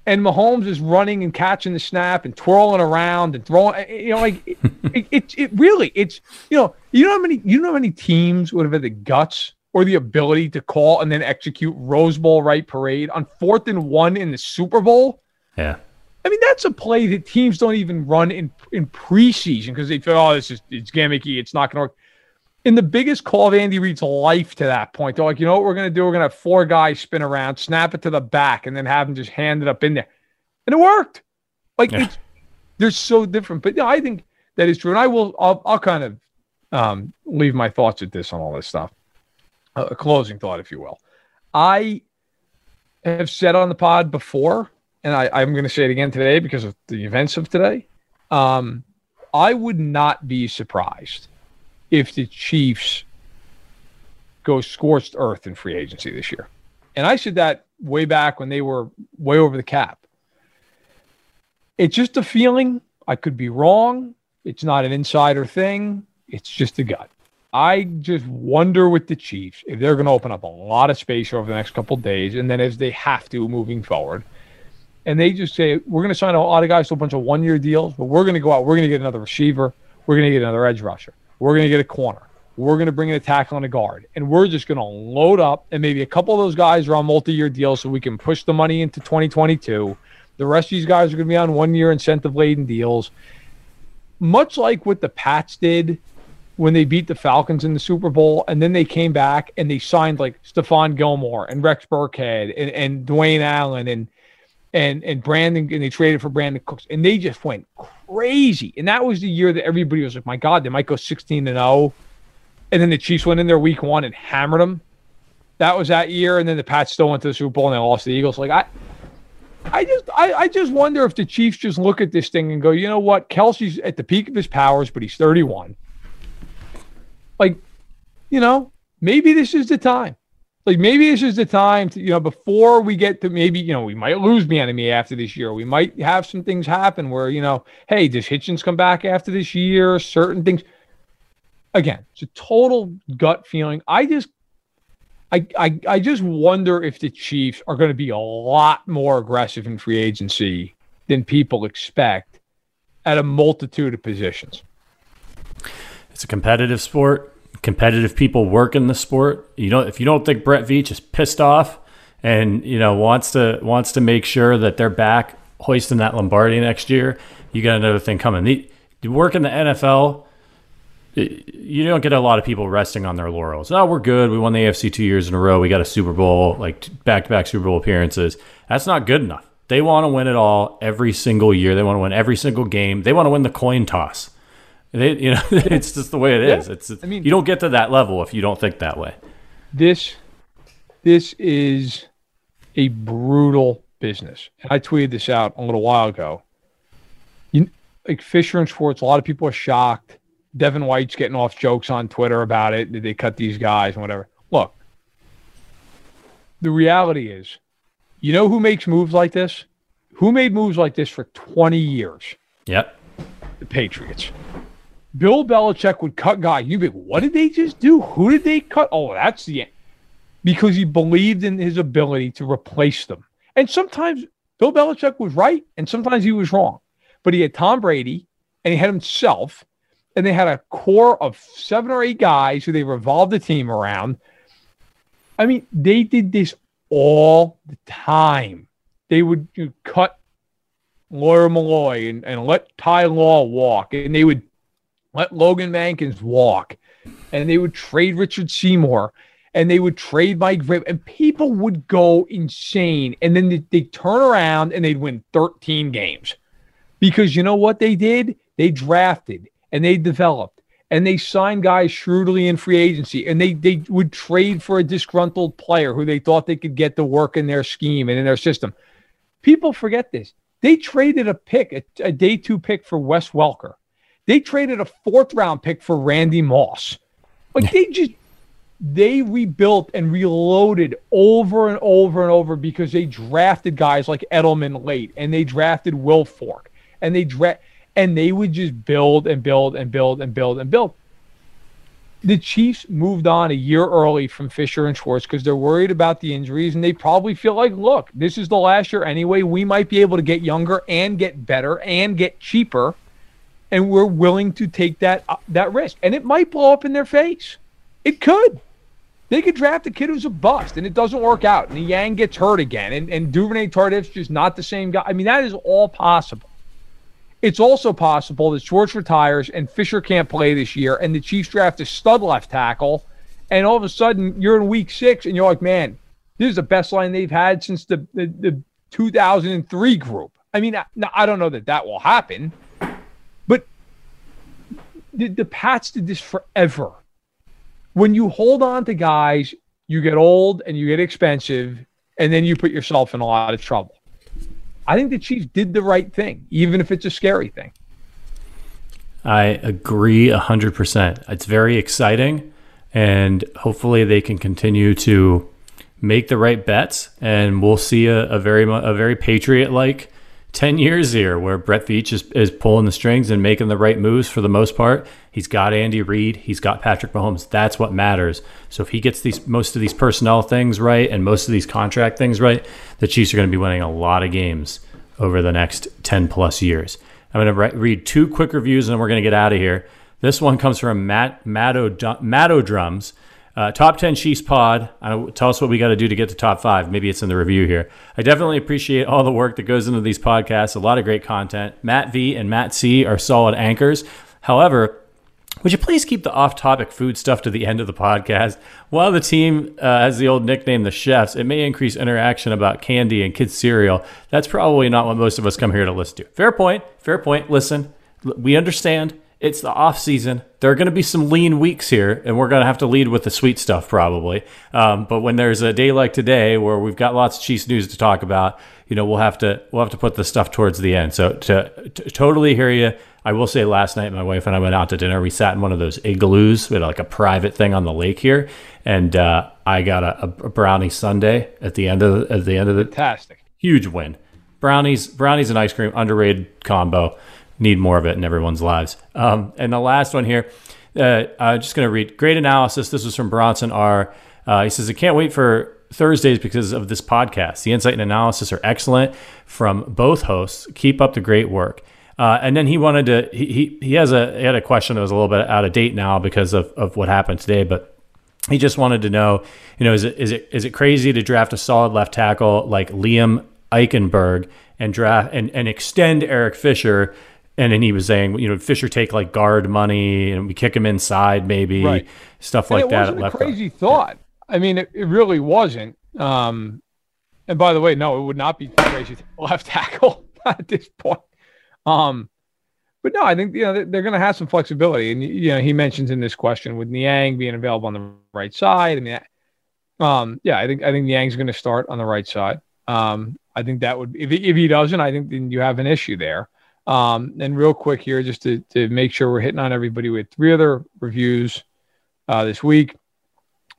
and Mahomes is running and catching the snap and twirling around and throwing. Eh, you know, like it, it, it, it, really, it's you know, you know how many, you know how many teams would have had the guts or the ability to call and then execute Rose Bowl right parade on fourth and one in the Super Bowl. Yeah. I mean, that's a play that teams don't even run in in preseason because they feel, oh, this is it's gimmicky, it's not going to work in the biggest call of Andy Reid's life to that point. They're like, you know what we're going to do? We're going to have four guys spin around, snap it to the back, and then have them just hand it up in there. And it worked. Like, yeah. it's, they're so different. But yeah, I think that is true. And I will, I'll, I'll kind of um, leave my thoughts at this on all this stuff. Uh, a closing thought, if you will. I have said on the pod before, and I, I'm going to say it again today because of the events of today. Um, I would not be surprised if the Chiefs go scorched earth in free agency this year. And I said that way back when they were way over the cap. It's just a feeling. I could be wrong. It's not an insider thing. It's just a gut. I just wonder with the Chiefs if they're going to open up a lot of space over the next couple days, and then as they have to moving forward, and they just say we're going to sign a lot of guys to a bunch of one-year deals, but we're going to go out, we're going to get another receiver, we're going to get another edge rusher, we're going to get a corner. We're going to bring in a tackle and a guard. And we're just going to load up. And maybe a couple of those guys are on multi year deals so we can push the money into 2022. The rest of these guys are going to be on one year incentive laden deals. Much like what the Pats did when they beat the Falcons in the Super Bowl, and then they came back and they signed like Stephon Gilmore and Rex Burkhead and, and Dwayne Allen and and and Brandon and they traded for Brandin Cooks and they just went crazy. And that was the year that everybody was like, my God, they might go 16 and 0. And then the Chiefs went in there week one and hammered them. That was that year. And then the Pats still went to the Super Bowl and they lost to the Eagles. Like, I, I just I, I just wonder if the Chiefs just look at this thing and go, you know what, Kelce's at the peak of his powers, but he's 31. Like, you know, maybe this is the time. Like maybe this is the time to, you know, before we get to maybe, you know, we might lose Bieniemy after this year. We might have some things happen where, you know, hey, does Hitchens come back after this year? Certain things. Again, it's a total gut feeling. I just I, I, I just wonder if the Chiefs are going to be a lot more aggressive in free agency than people expect at a multitude of positions. It's a competitive sport competitive people work in the sport. You know, if you don't think Brett Veach is pissed off and you know wants to wants to make sure that they're back hoisting that Lombardi next year, you got another thing coming. The, the work in the NFL, you don't get a lot of people resting on their laurels. Oh, we're good. We won the AFC two years in a row. We got a Super Bowl, like back to back Super Bowl appearances. That's not good enough. They want to win it all every single year. They want to win every single game. They want to win the coin toss. It, you know, it's just the way it is. Yeah. It's, I mean, you don't get to that level if you don't think that way. This, this is a brutal business. I tweeted this out a little while ago. You, like Fisher and Schwartz, a lot of people are shocked. Devin White's getting off jokes on Twitter about it. Did they cut these guys and whatever? Look, the reality is, you know who makes moves like this? Who made moves like this for 20 years? Yep. The Patriots. Bill Belichick would cut guy. You'd be what did they just do? Who did they cut? Oh, that's the end. Because he believed in his ability to replace them. And sometimes Bill Belichick was right and sometimes he was wrong. But he had Tom Brady and he had himself, and they had a core of seven or eight guys who they revolved the team around. I mean, they did this all the time. They would cut Lawyer Milloy and, and let Ty Law walk, and they would let Logan Mankins walk, and they would trade Richard Seymour, and they would trade Mike Vrabel, and people would go insane. And then they, they turn around and they'd win 13 games because you know what they did? They drafted and they developed and they signed guys shrewdly in free agency and they they would trade for a disgruntled player who they thought they could get to work in their scheme and in their system. People forget this. They traded a pick, a, a day two pick for Wes Welker. They traded a fourth round pick for Randy Moss. Like they just they rebuilt and reloaded over and over and over because they drafted guys like Edelman late and they drafted Wilfork and they draft and they would just build and build and build and build and build. The Chiefs moved on a year early from Fisher and Schwartz because they're worried about the injuries and they probably feel like, look, this is the last year anyway. We might be able to get younger and get better and get cheaper and we're willing to take that uh, that risk. And it might blow up in their face. It could. They could draft a kid who's a bust and it doesn't work out, and Niang gets hurt again, and, and Duvernay Tardif's just not the same guy. I mean, that is all possible. It's also possible that Schwartz retires and Fisher can't play this year, and the Chiefs draft a stud left tackle, and all of a sudden you're in week six and you're like, man, this is the best line they've had since the, the, the 2003 group. I mean, I, I don't know that that will happen, the, the Pats did this forever. When you hold on to guys, you get old and you get expensive, and then you put yourself in a lot of trouble. I think the Chiefs did the right thing, even if it's a scary thing. I agree 100%. It's very exciting, and hopefully they can continue to make the right bets, and we'll see a, a very a very Patriot like 10 years here where Brett Veach is, is pulling the strings and making the right moves for the most part. He's got Andy Reid, he's got Patrick Mahomes. That's what matters. So if he gets these most of these personnel things right and most of these contract things right, the Chiefs are going to be winning a lot of games over the next 10 plus years. I'm going to re- read two quick reviews and we're going to get out of here. This one comes from Matt Matto Drums. Uh, top 10 Chiefs pod. Uh, tell us what we got to do to get to top five. Maybe it's in the review here. I definitely appreciate all the work that goes into these podcasts. A lot of great content. Matt V and Matt C are solid anchors. However, would you please keep the off topic food stuff to the end of the podcast? While the team uh, has the old nickname, the chefs, it may increase interaction about candy and kids' cereal. That's probably not what most of us come here to listen to. Fair point. Fair point. Listen, we understand it's the off season. There are going to be some lean weeks here, and we're going to have to lead with the sweet stuff probably. Um, but when there's a day like today where we've got lots of Chiefs news to talk about, you know, we'll have to we'll have to put the stuff towards the end. So to, to totally hear you. I will say last night my wife and I went out to dinner. We sat in one of those igloos. We had like a private thing on the lake here, and uh, I got a, a brownie sundae at the end of the, at the end of the Fantastic. huge win. Brownies, brownies and ice cream, underrated combo. Need more of it in everyone's lives. Um, and the last one here, uh, I'm just going to read. Great analysis. This was from Bronson R. Uh, he says, I can't wait for Thursdays because of this podcast. The insight and analysis are excellent from both hosts. Keep up the great work. Uh, and then he wanted to. He, he he has a he had a question that was a little bit out of date now because of, of what happened today, but he just wanted to know, you know, is it is it is it crazy to draft a solid left tackle like Liam Eichenberg and draft and, and extend Eric Fisher? And then he was saying, you know, Fisher take like guard money and we kick him inside, maybe Right. stuff And like it that. wasn't at a left guard. crazy thought. I mean, it, it really wasn't. Um, and by the way, no, it would not be crazy left tackle at this point. Um, but no, I think you know they're, they're going to have some flexibility, and you know he mentions in this question with Niang being available on the right side. I mean, um, yeah, I think I think Niang's going to start on the right side. Um, I think that would if he, if he doesn't, I think then you have an issue there. Um, and real quick here, just to to make sure we're hitting on everybody, we had three other reviews uh, this week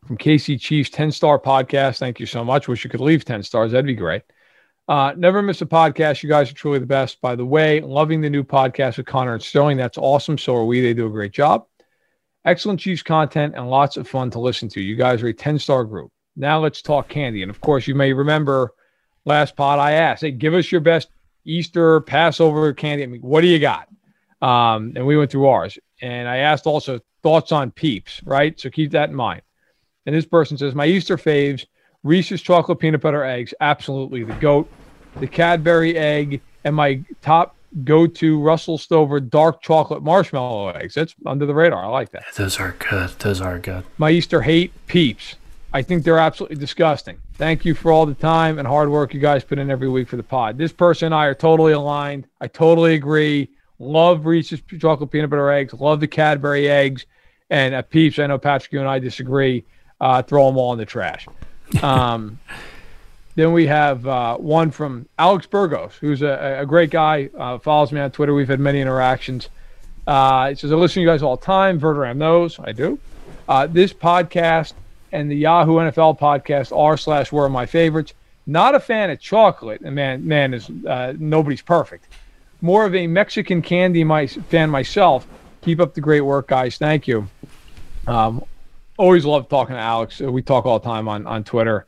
from KC Chiefs 10 star podcast. Thank you so much. Wish you could leave 10 stars. That'd be great. Uh, never miss a podcast. You guys are truly the best. By the way, loving the new podcast with Connor and Sterling. That's awesome. So are we. They do a great job. Excellent Chiefs content and lots of fun to listen to. You guys are a 10 star group. Now let's talk candy. And of course, you may remember last pod I asked, hey, give us your best Easter Passover candy. I mean, what do you got? Um, and we went through ours. And I asked also thoughts on peeps, right? So keep that in mind. And this person says, My Easter faves, Reese's chocolate peanut butter eggs, absolutely the goat, the Cadbury egg, and my top go to Russell Stover dark chocolate marshmallow eggs. That's under the radar. I like that. Those are good. Those are good. My Easter hate peeps. I think they're absolutely disgusting. Thank you for all the time and hard work you guys put in every week for the pod. This person and I are totally aligned. I totally agree. Love Reese's chocolate peanut butter eggs. Love the Cadbury eggs. And at Peeps, I know Patrick, you and I disagree. Uh, throw them all in the trash. Um, then we have uh, one from Alex Burgos, who's a, a great guy. Uh, follows me on Twitter. We've had many interactions. Uh, he says, I listen to you guys all the time. Verderame knows. I do. Uh, this podcast and the Yahoo NFL podcast are slash were my favorites. Not a fan of chocolate. And man, man is uh, nobody's perfect. More of a Mexican candy my, fan myself. Keep up the great work, guys. Thank you. Um, always love talking to Alex. We talk all the time on on Twitter.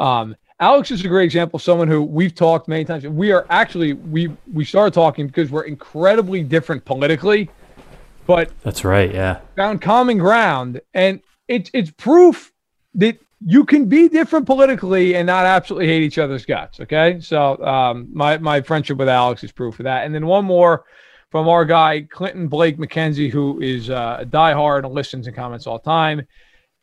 Um, Alex is a great example of someone who we've talked many times. We are actually we we started talking because we're incredibly different politically, but That's right. Yeah. found common ground, and it's it's proof that you can be different politically and not absolutely hate each other's guts. Okay, so um, my my friendship with Alex is proof of that. And then one more from our guy Clinton Blake McKenzie, who is uh, a diehard and listens and comments all the time.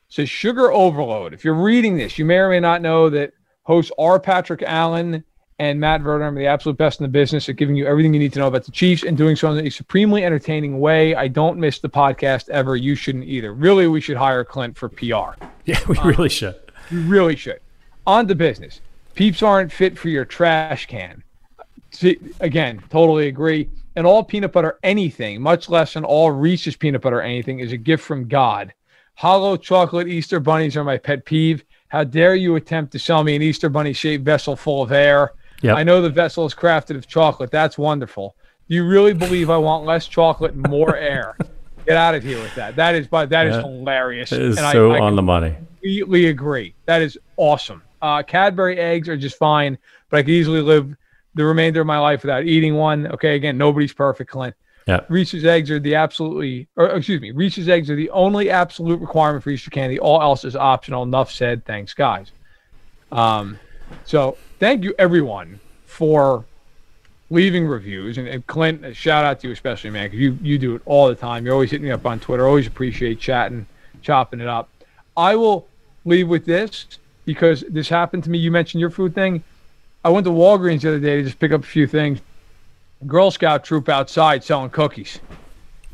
Says sugar overload. If you're reading this, you may or may not know that hosts are Patrick Allen and Matt Verderame are the absolute best in the business at giving you everything you need to know about the Chiefs and doing so in a supremely entertaining way. I don't miss the podcast ever. You shouldn't either. Really, we should hire Clint for PR. Yeah, we really should. You really should. On to business. Peeps aren't fit for your trash can. See, again, totally agree. And all peanut butter anything, much less an all Reese's peanut butter anything, is a gift from God. Hollow chocolate Easter bunnies are my pet peeve. How dare you attempt to sell me an Easter bunny shaped vessel full of air? Yep. I know the vessel is crafted of chocolate. That's wonderful. Do you really believe I want less chocolate and more air? Get out of here with that. That is, but that is Yeah. hilarious. It is And I- so I on the money. completely agree. That is awesome. Uh, Cadbury eggs are just fine, but I could easily live the remainder of my life without eating one. Okay, again, nobody's perfect, Clint. Yeah. Reese's eggs are the absolutely, or excuse me, Reese's eggs are the only absolute requirement for Easter candy. All else is optional. Enough said. Thanks, guys. Um, so thank you everyone for leaving reviews and, and Clint, a shout out to you especially, man, because you you do it all the time. You're always hitting me up on Twitter. Always appreciate chatting, chopping it up. I will leave with this because this happened to me. You mentioned your food thing. I went to Walgreens the other day to just pick up a few things. Girl Scout troop outside selling cookies.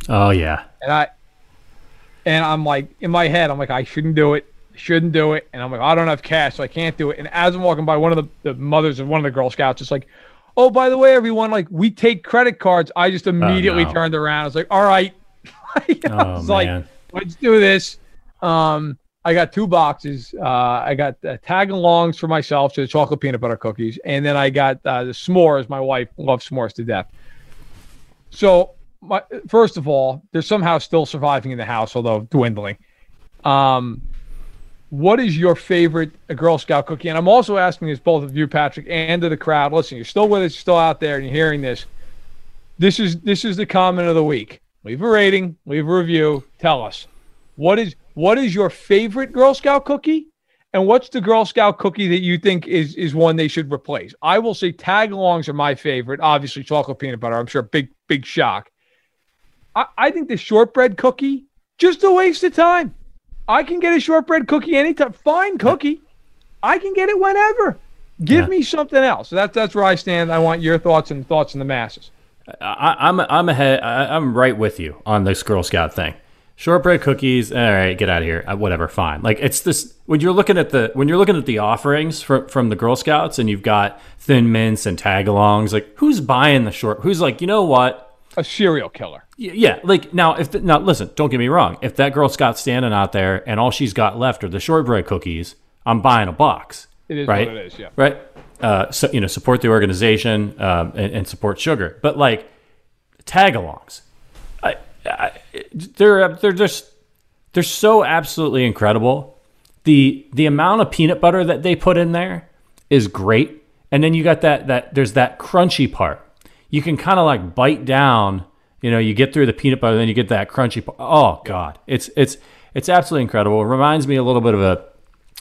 Oh yeah. And I and I'm like in my head, I'm like, I shouldn't do it. Shouldn't do it. And I'm like, I don't have cash, so I can't do it. And as I'm walking by, one of the, the mothers of one of the Girl Scouts is like, Oh, by the way, everyone, like we take credit cards. I just immediately no. turned around. I was like, All right. I Oh was like, man. let's do this. Um, I got two boxes. Uh, I got uh, tag alongs for myself to the chocolate peanut butter cookies, and then I got uh, the s'mores. My wife loves s'mores to death. So, my, first of all, they're somehow still surviving in the house, although dwindling. Um, what is your favorite Girl Scout cookie? And I'm also asking this both of you, Patrick, and to the crowd. Listen, you're still with us, you're still out there, and you're hearing this. This is this is the comment of the week. Leave a rating, leave a review. Tell us what is what is your favorite Girl Scout cookie, and what's the Girl Scout cookie that you think is is one they should replace? I will say tag-alongs are my favorite. Obviously, chocolate peanut butter. I'm sure big big shock. I, I think the shortbread cookie just a waste of time. I can get a shortbread cookie anytime. Fine cookie. I can get it whenever. Give Yeah. me something else. So that's that's where I stand. I want your thoughts and thoughts in the masses. I, I'm I'm ahead. I, I'm right with you on this Girl Scout thing. Shortbread cookies. All right, get out of here. Uh, whatever, fine. Like it's this when you're looking at the when you're looking at the offerings from from the Girl Scouts, and you've got Thin Mints and Tagalongs. Like who's buying the short? Who's like, you know what? A serial killer. Yeah, like now if the, now listen, don't get me wrong. If that Girl Scout's standing out there and all she's got left are the shortbread cookies, I'm buying a box. It is right? what it is. Yeah. right? Uh, so you know, support the organization um, and, and support sugar, but like tagalongs, I, I, they're they're just they're so absolutely incredible. the The amount of peanut butter that they put in there is great, and then you got that that there's that crunchy part. You can kind of like bite down. You know, you get through the peanut butter, then you get that crunchy. Oh God, it's it's it's absolutely incredible. It reminds me a little bit of a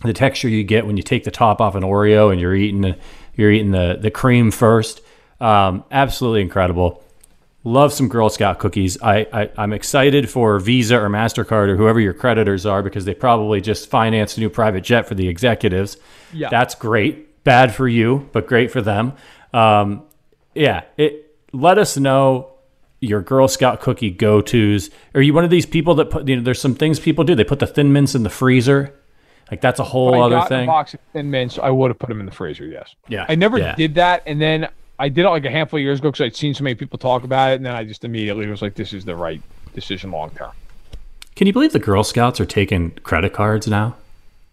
the texture you get when you take the top off an Oreo and you're eating the, you're eating the the cream first. Um, absolutely incredible. Love some Girl Scout cookies. I, I I'm excited for Visa or Mastercard or whoever your creditors are because they probably just financed a new private jet for the executives. Yeah. that's great. Bad for you, but great for them. Um, yeah, it. Let us know your Girl Scout cookie go tos. Are you one of these people that put? You know, there's some things people do. They put the Thin Mints in the freezer. Like that's a whole other thing. box of Thin Mints, I would have put them in the freezer. Yes. Yeah, I never yeah. did that, and then I did it like a handful of years ago because I'd seen so many people talk about it, and then I just immediately was like, "This is the right decision long term." Can you believe the Girl Scouts are taking credit cards now?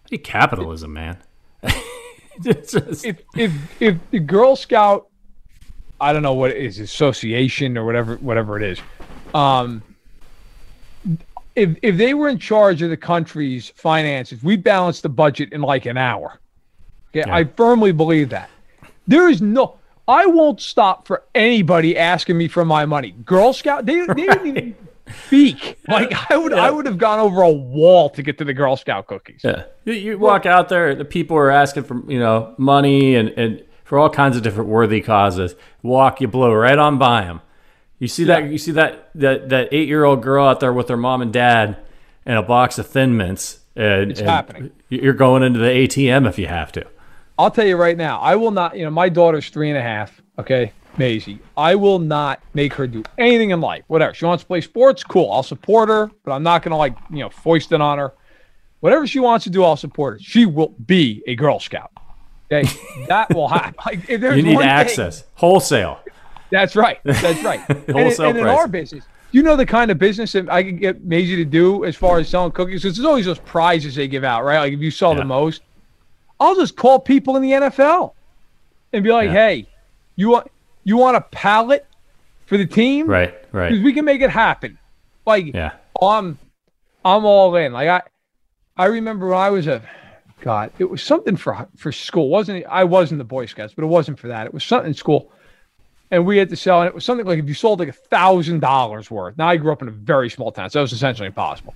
Hey, capitalism, man. Just- If if if the Girl Scout, I don't know what it is, association or whatever whatever it is, um, if if they were in charge of the country's finances, we'd balance the budget in like an hour. Okay, Yeah. I firmly believe that. There is no. I won't stop for anybody asking me for my money. Girl Scout, they, they didn't even speak. Like I would, I would have gone over a wall to get to the Girl Scout cookies. yeah. You, you walk out there, the people are asking for you know money and, and for all kinds of different worthy causes. Walk, you blow right on by them. You see that? You see that that that eight year old girl out there with her mom and dad and a box of Thin Mints. And, It's and happening. You're going into the ATM if you have to. I'll tell you right now, I will not. You know, my daughter's three and a half. Okay, Maisie. I will not make her do anything in life. Whatever she wants to play sports, cool. I'll support her, but I'm not gonna like you know foist it on her. Whatever she wants to do, I'll support her. She will be a Girl Scout. Okay, that will happen. Like, if You need one thing- access, wholesale. That's right. That's right. and Wholesale and in our business, you know the kind of business that I can get Maisie to do as far as selling cookies. Because there's always those prizes they give out, right? Like if you sell Yeah. the most, I'll just call people in the NFL and be like, Yeah. "Hey, you want you want a pallet for the team? Right, right. Because we can make it happen." Like Yeah. I'm I'm all in. Like I I remember when I was a God, it was something for for school, wasn't it? I was in the Boy Scouts, but it wasn't for that. It was something in school. And we had to sell, and it was something like if you sold like a thousand dollars worth. Now I grew up in a very small town, so that was essentially impossible.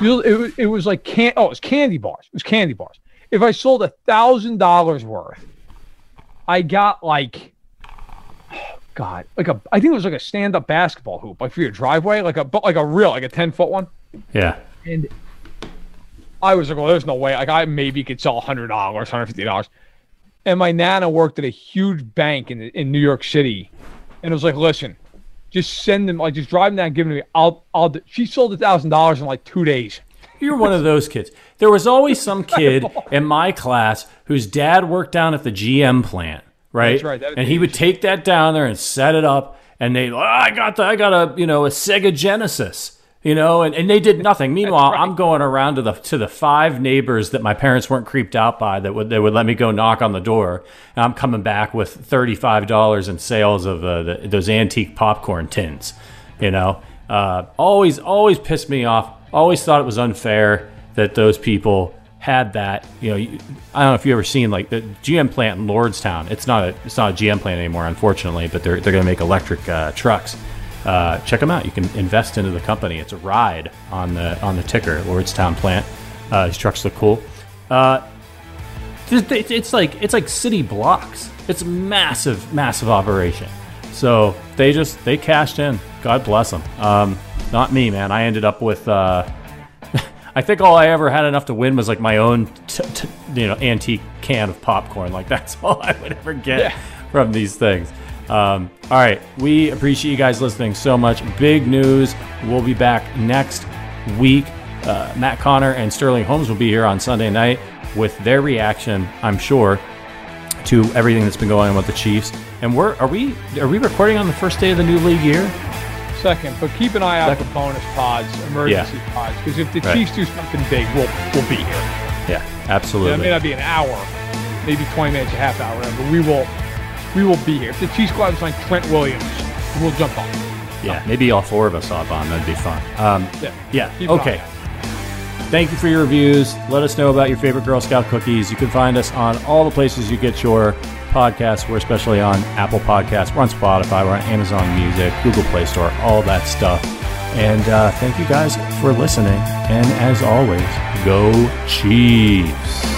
You- It, was- it was like can oh, it was candy bars. It was candy bars. If I sold a thousand dollars worth, I got like God, like a I think it was like a stand up basketball hoop, like for your driveway, like a but like a real, like a ten foot one. Yeah. And I was like, well, there's no way. Like, I maybe could sell $100, $150. And my nana worked at a huge bank in, in New York City. And it was like, listen, just send them, like, just drive them down, give them to me. I'll, I'll. Do. She sold a thousand dollars in like two days. You're one of those kids. There was always some kid in my class whose dad worked down at the GM plant, right? That's right. And he would take that down there and set it up, and they, oh, I got the, I got a, you know, a Sega Genesis, you know, and, and they did nothing. Meanwhile, right. I'm going around to the to the five neighbors that my parents weren't creeped out by that would they would let me go knock on the door, and I'm coming back with thirty five dollars in sales of uh, the, those antique popcorn tins, you know. Uh, always, always pissed me off. Always thought it was unfair that those people had that. You know, you, I don't know if you ever seen like the GM plant in Lordstown. It's not a it's not a GM plant anymore, unfortunately. But they're they're going to make electric uh, trucks. Uh, check them out. You can invest into the company. It's a ride on the on the ticker, Lordstown plant. Uh, these trucks look cool. Uh, it's like it's like city blocks. It's a massive, massive operation. So they just they cashed in. God bless them. Um, not me, man. I ended up with. Uh, I think all I ever had enough to win was like my own, t- t- you know, antique can of popcorn. Like that's all I would ever get Yeah. from these things. Um, all right, we appreciate you guys listening so much. Big news. We'll be back next week. Uh, Matt Connor and Sterling Holmes will be here on Sunday night with their reaction, I'm sure, to everything that's been going on with the Chiefs. And we're are we are we recording on the first day of the new league year? Second, but keep an eye out Second. for bonus pods, emergency pods, because if the Right. Chiefs do something big, we'll we'll be here. Yeah, Yeah, absolutely. it may not be an hour, maybe 20 minutes, a half hour, but we will we will be here. If the Chiefs go out and sign Trent Williams, we'll jump on. Yeah, maybe all four of us hop on. That'd be fun. Um, Yeah. yeah. Okay. out. Thank you for your reviews. Let us know about your favorite Girl Scout cookies. You can find us on all the places you get your podcasts. We're especially on Apple Podcasts. We're on Spotify. We're on Amazon Music, Google Play Store, all that stuff. And uh, thank you guys for listening. And as always, go Chiefs.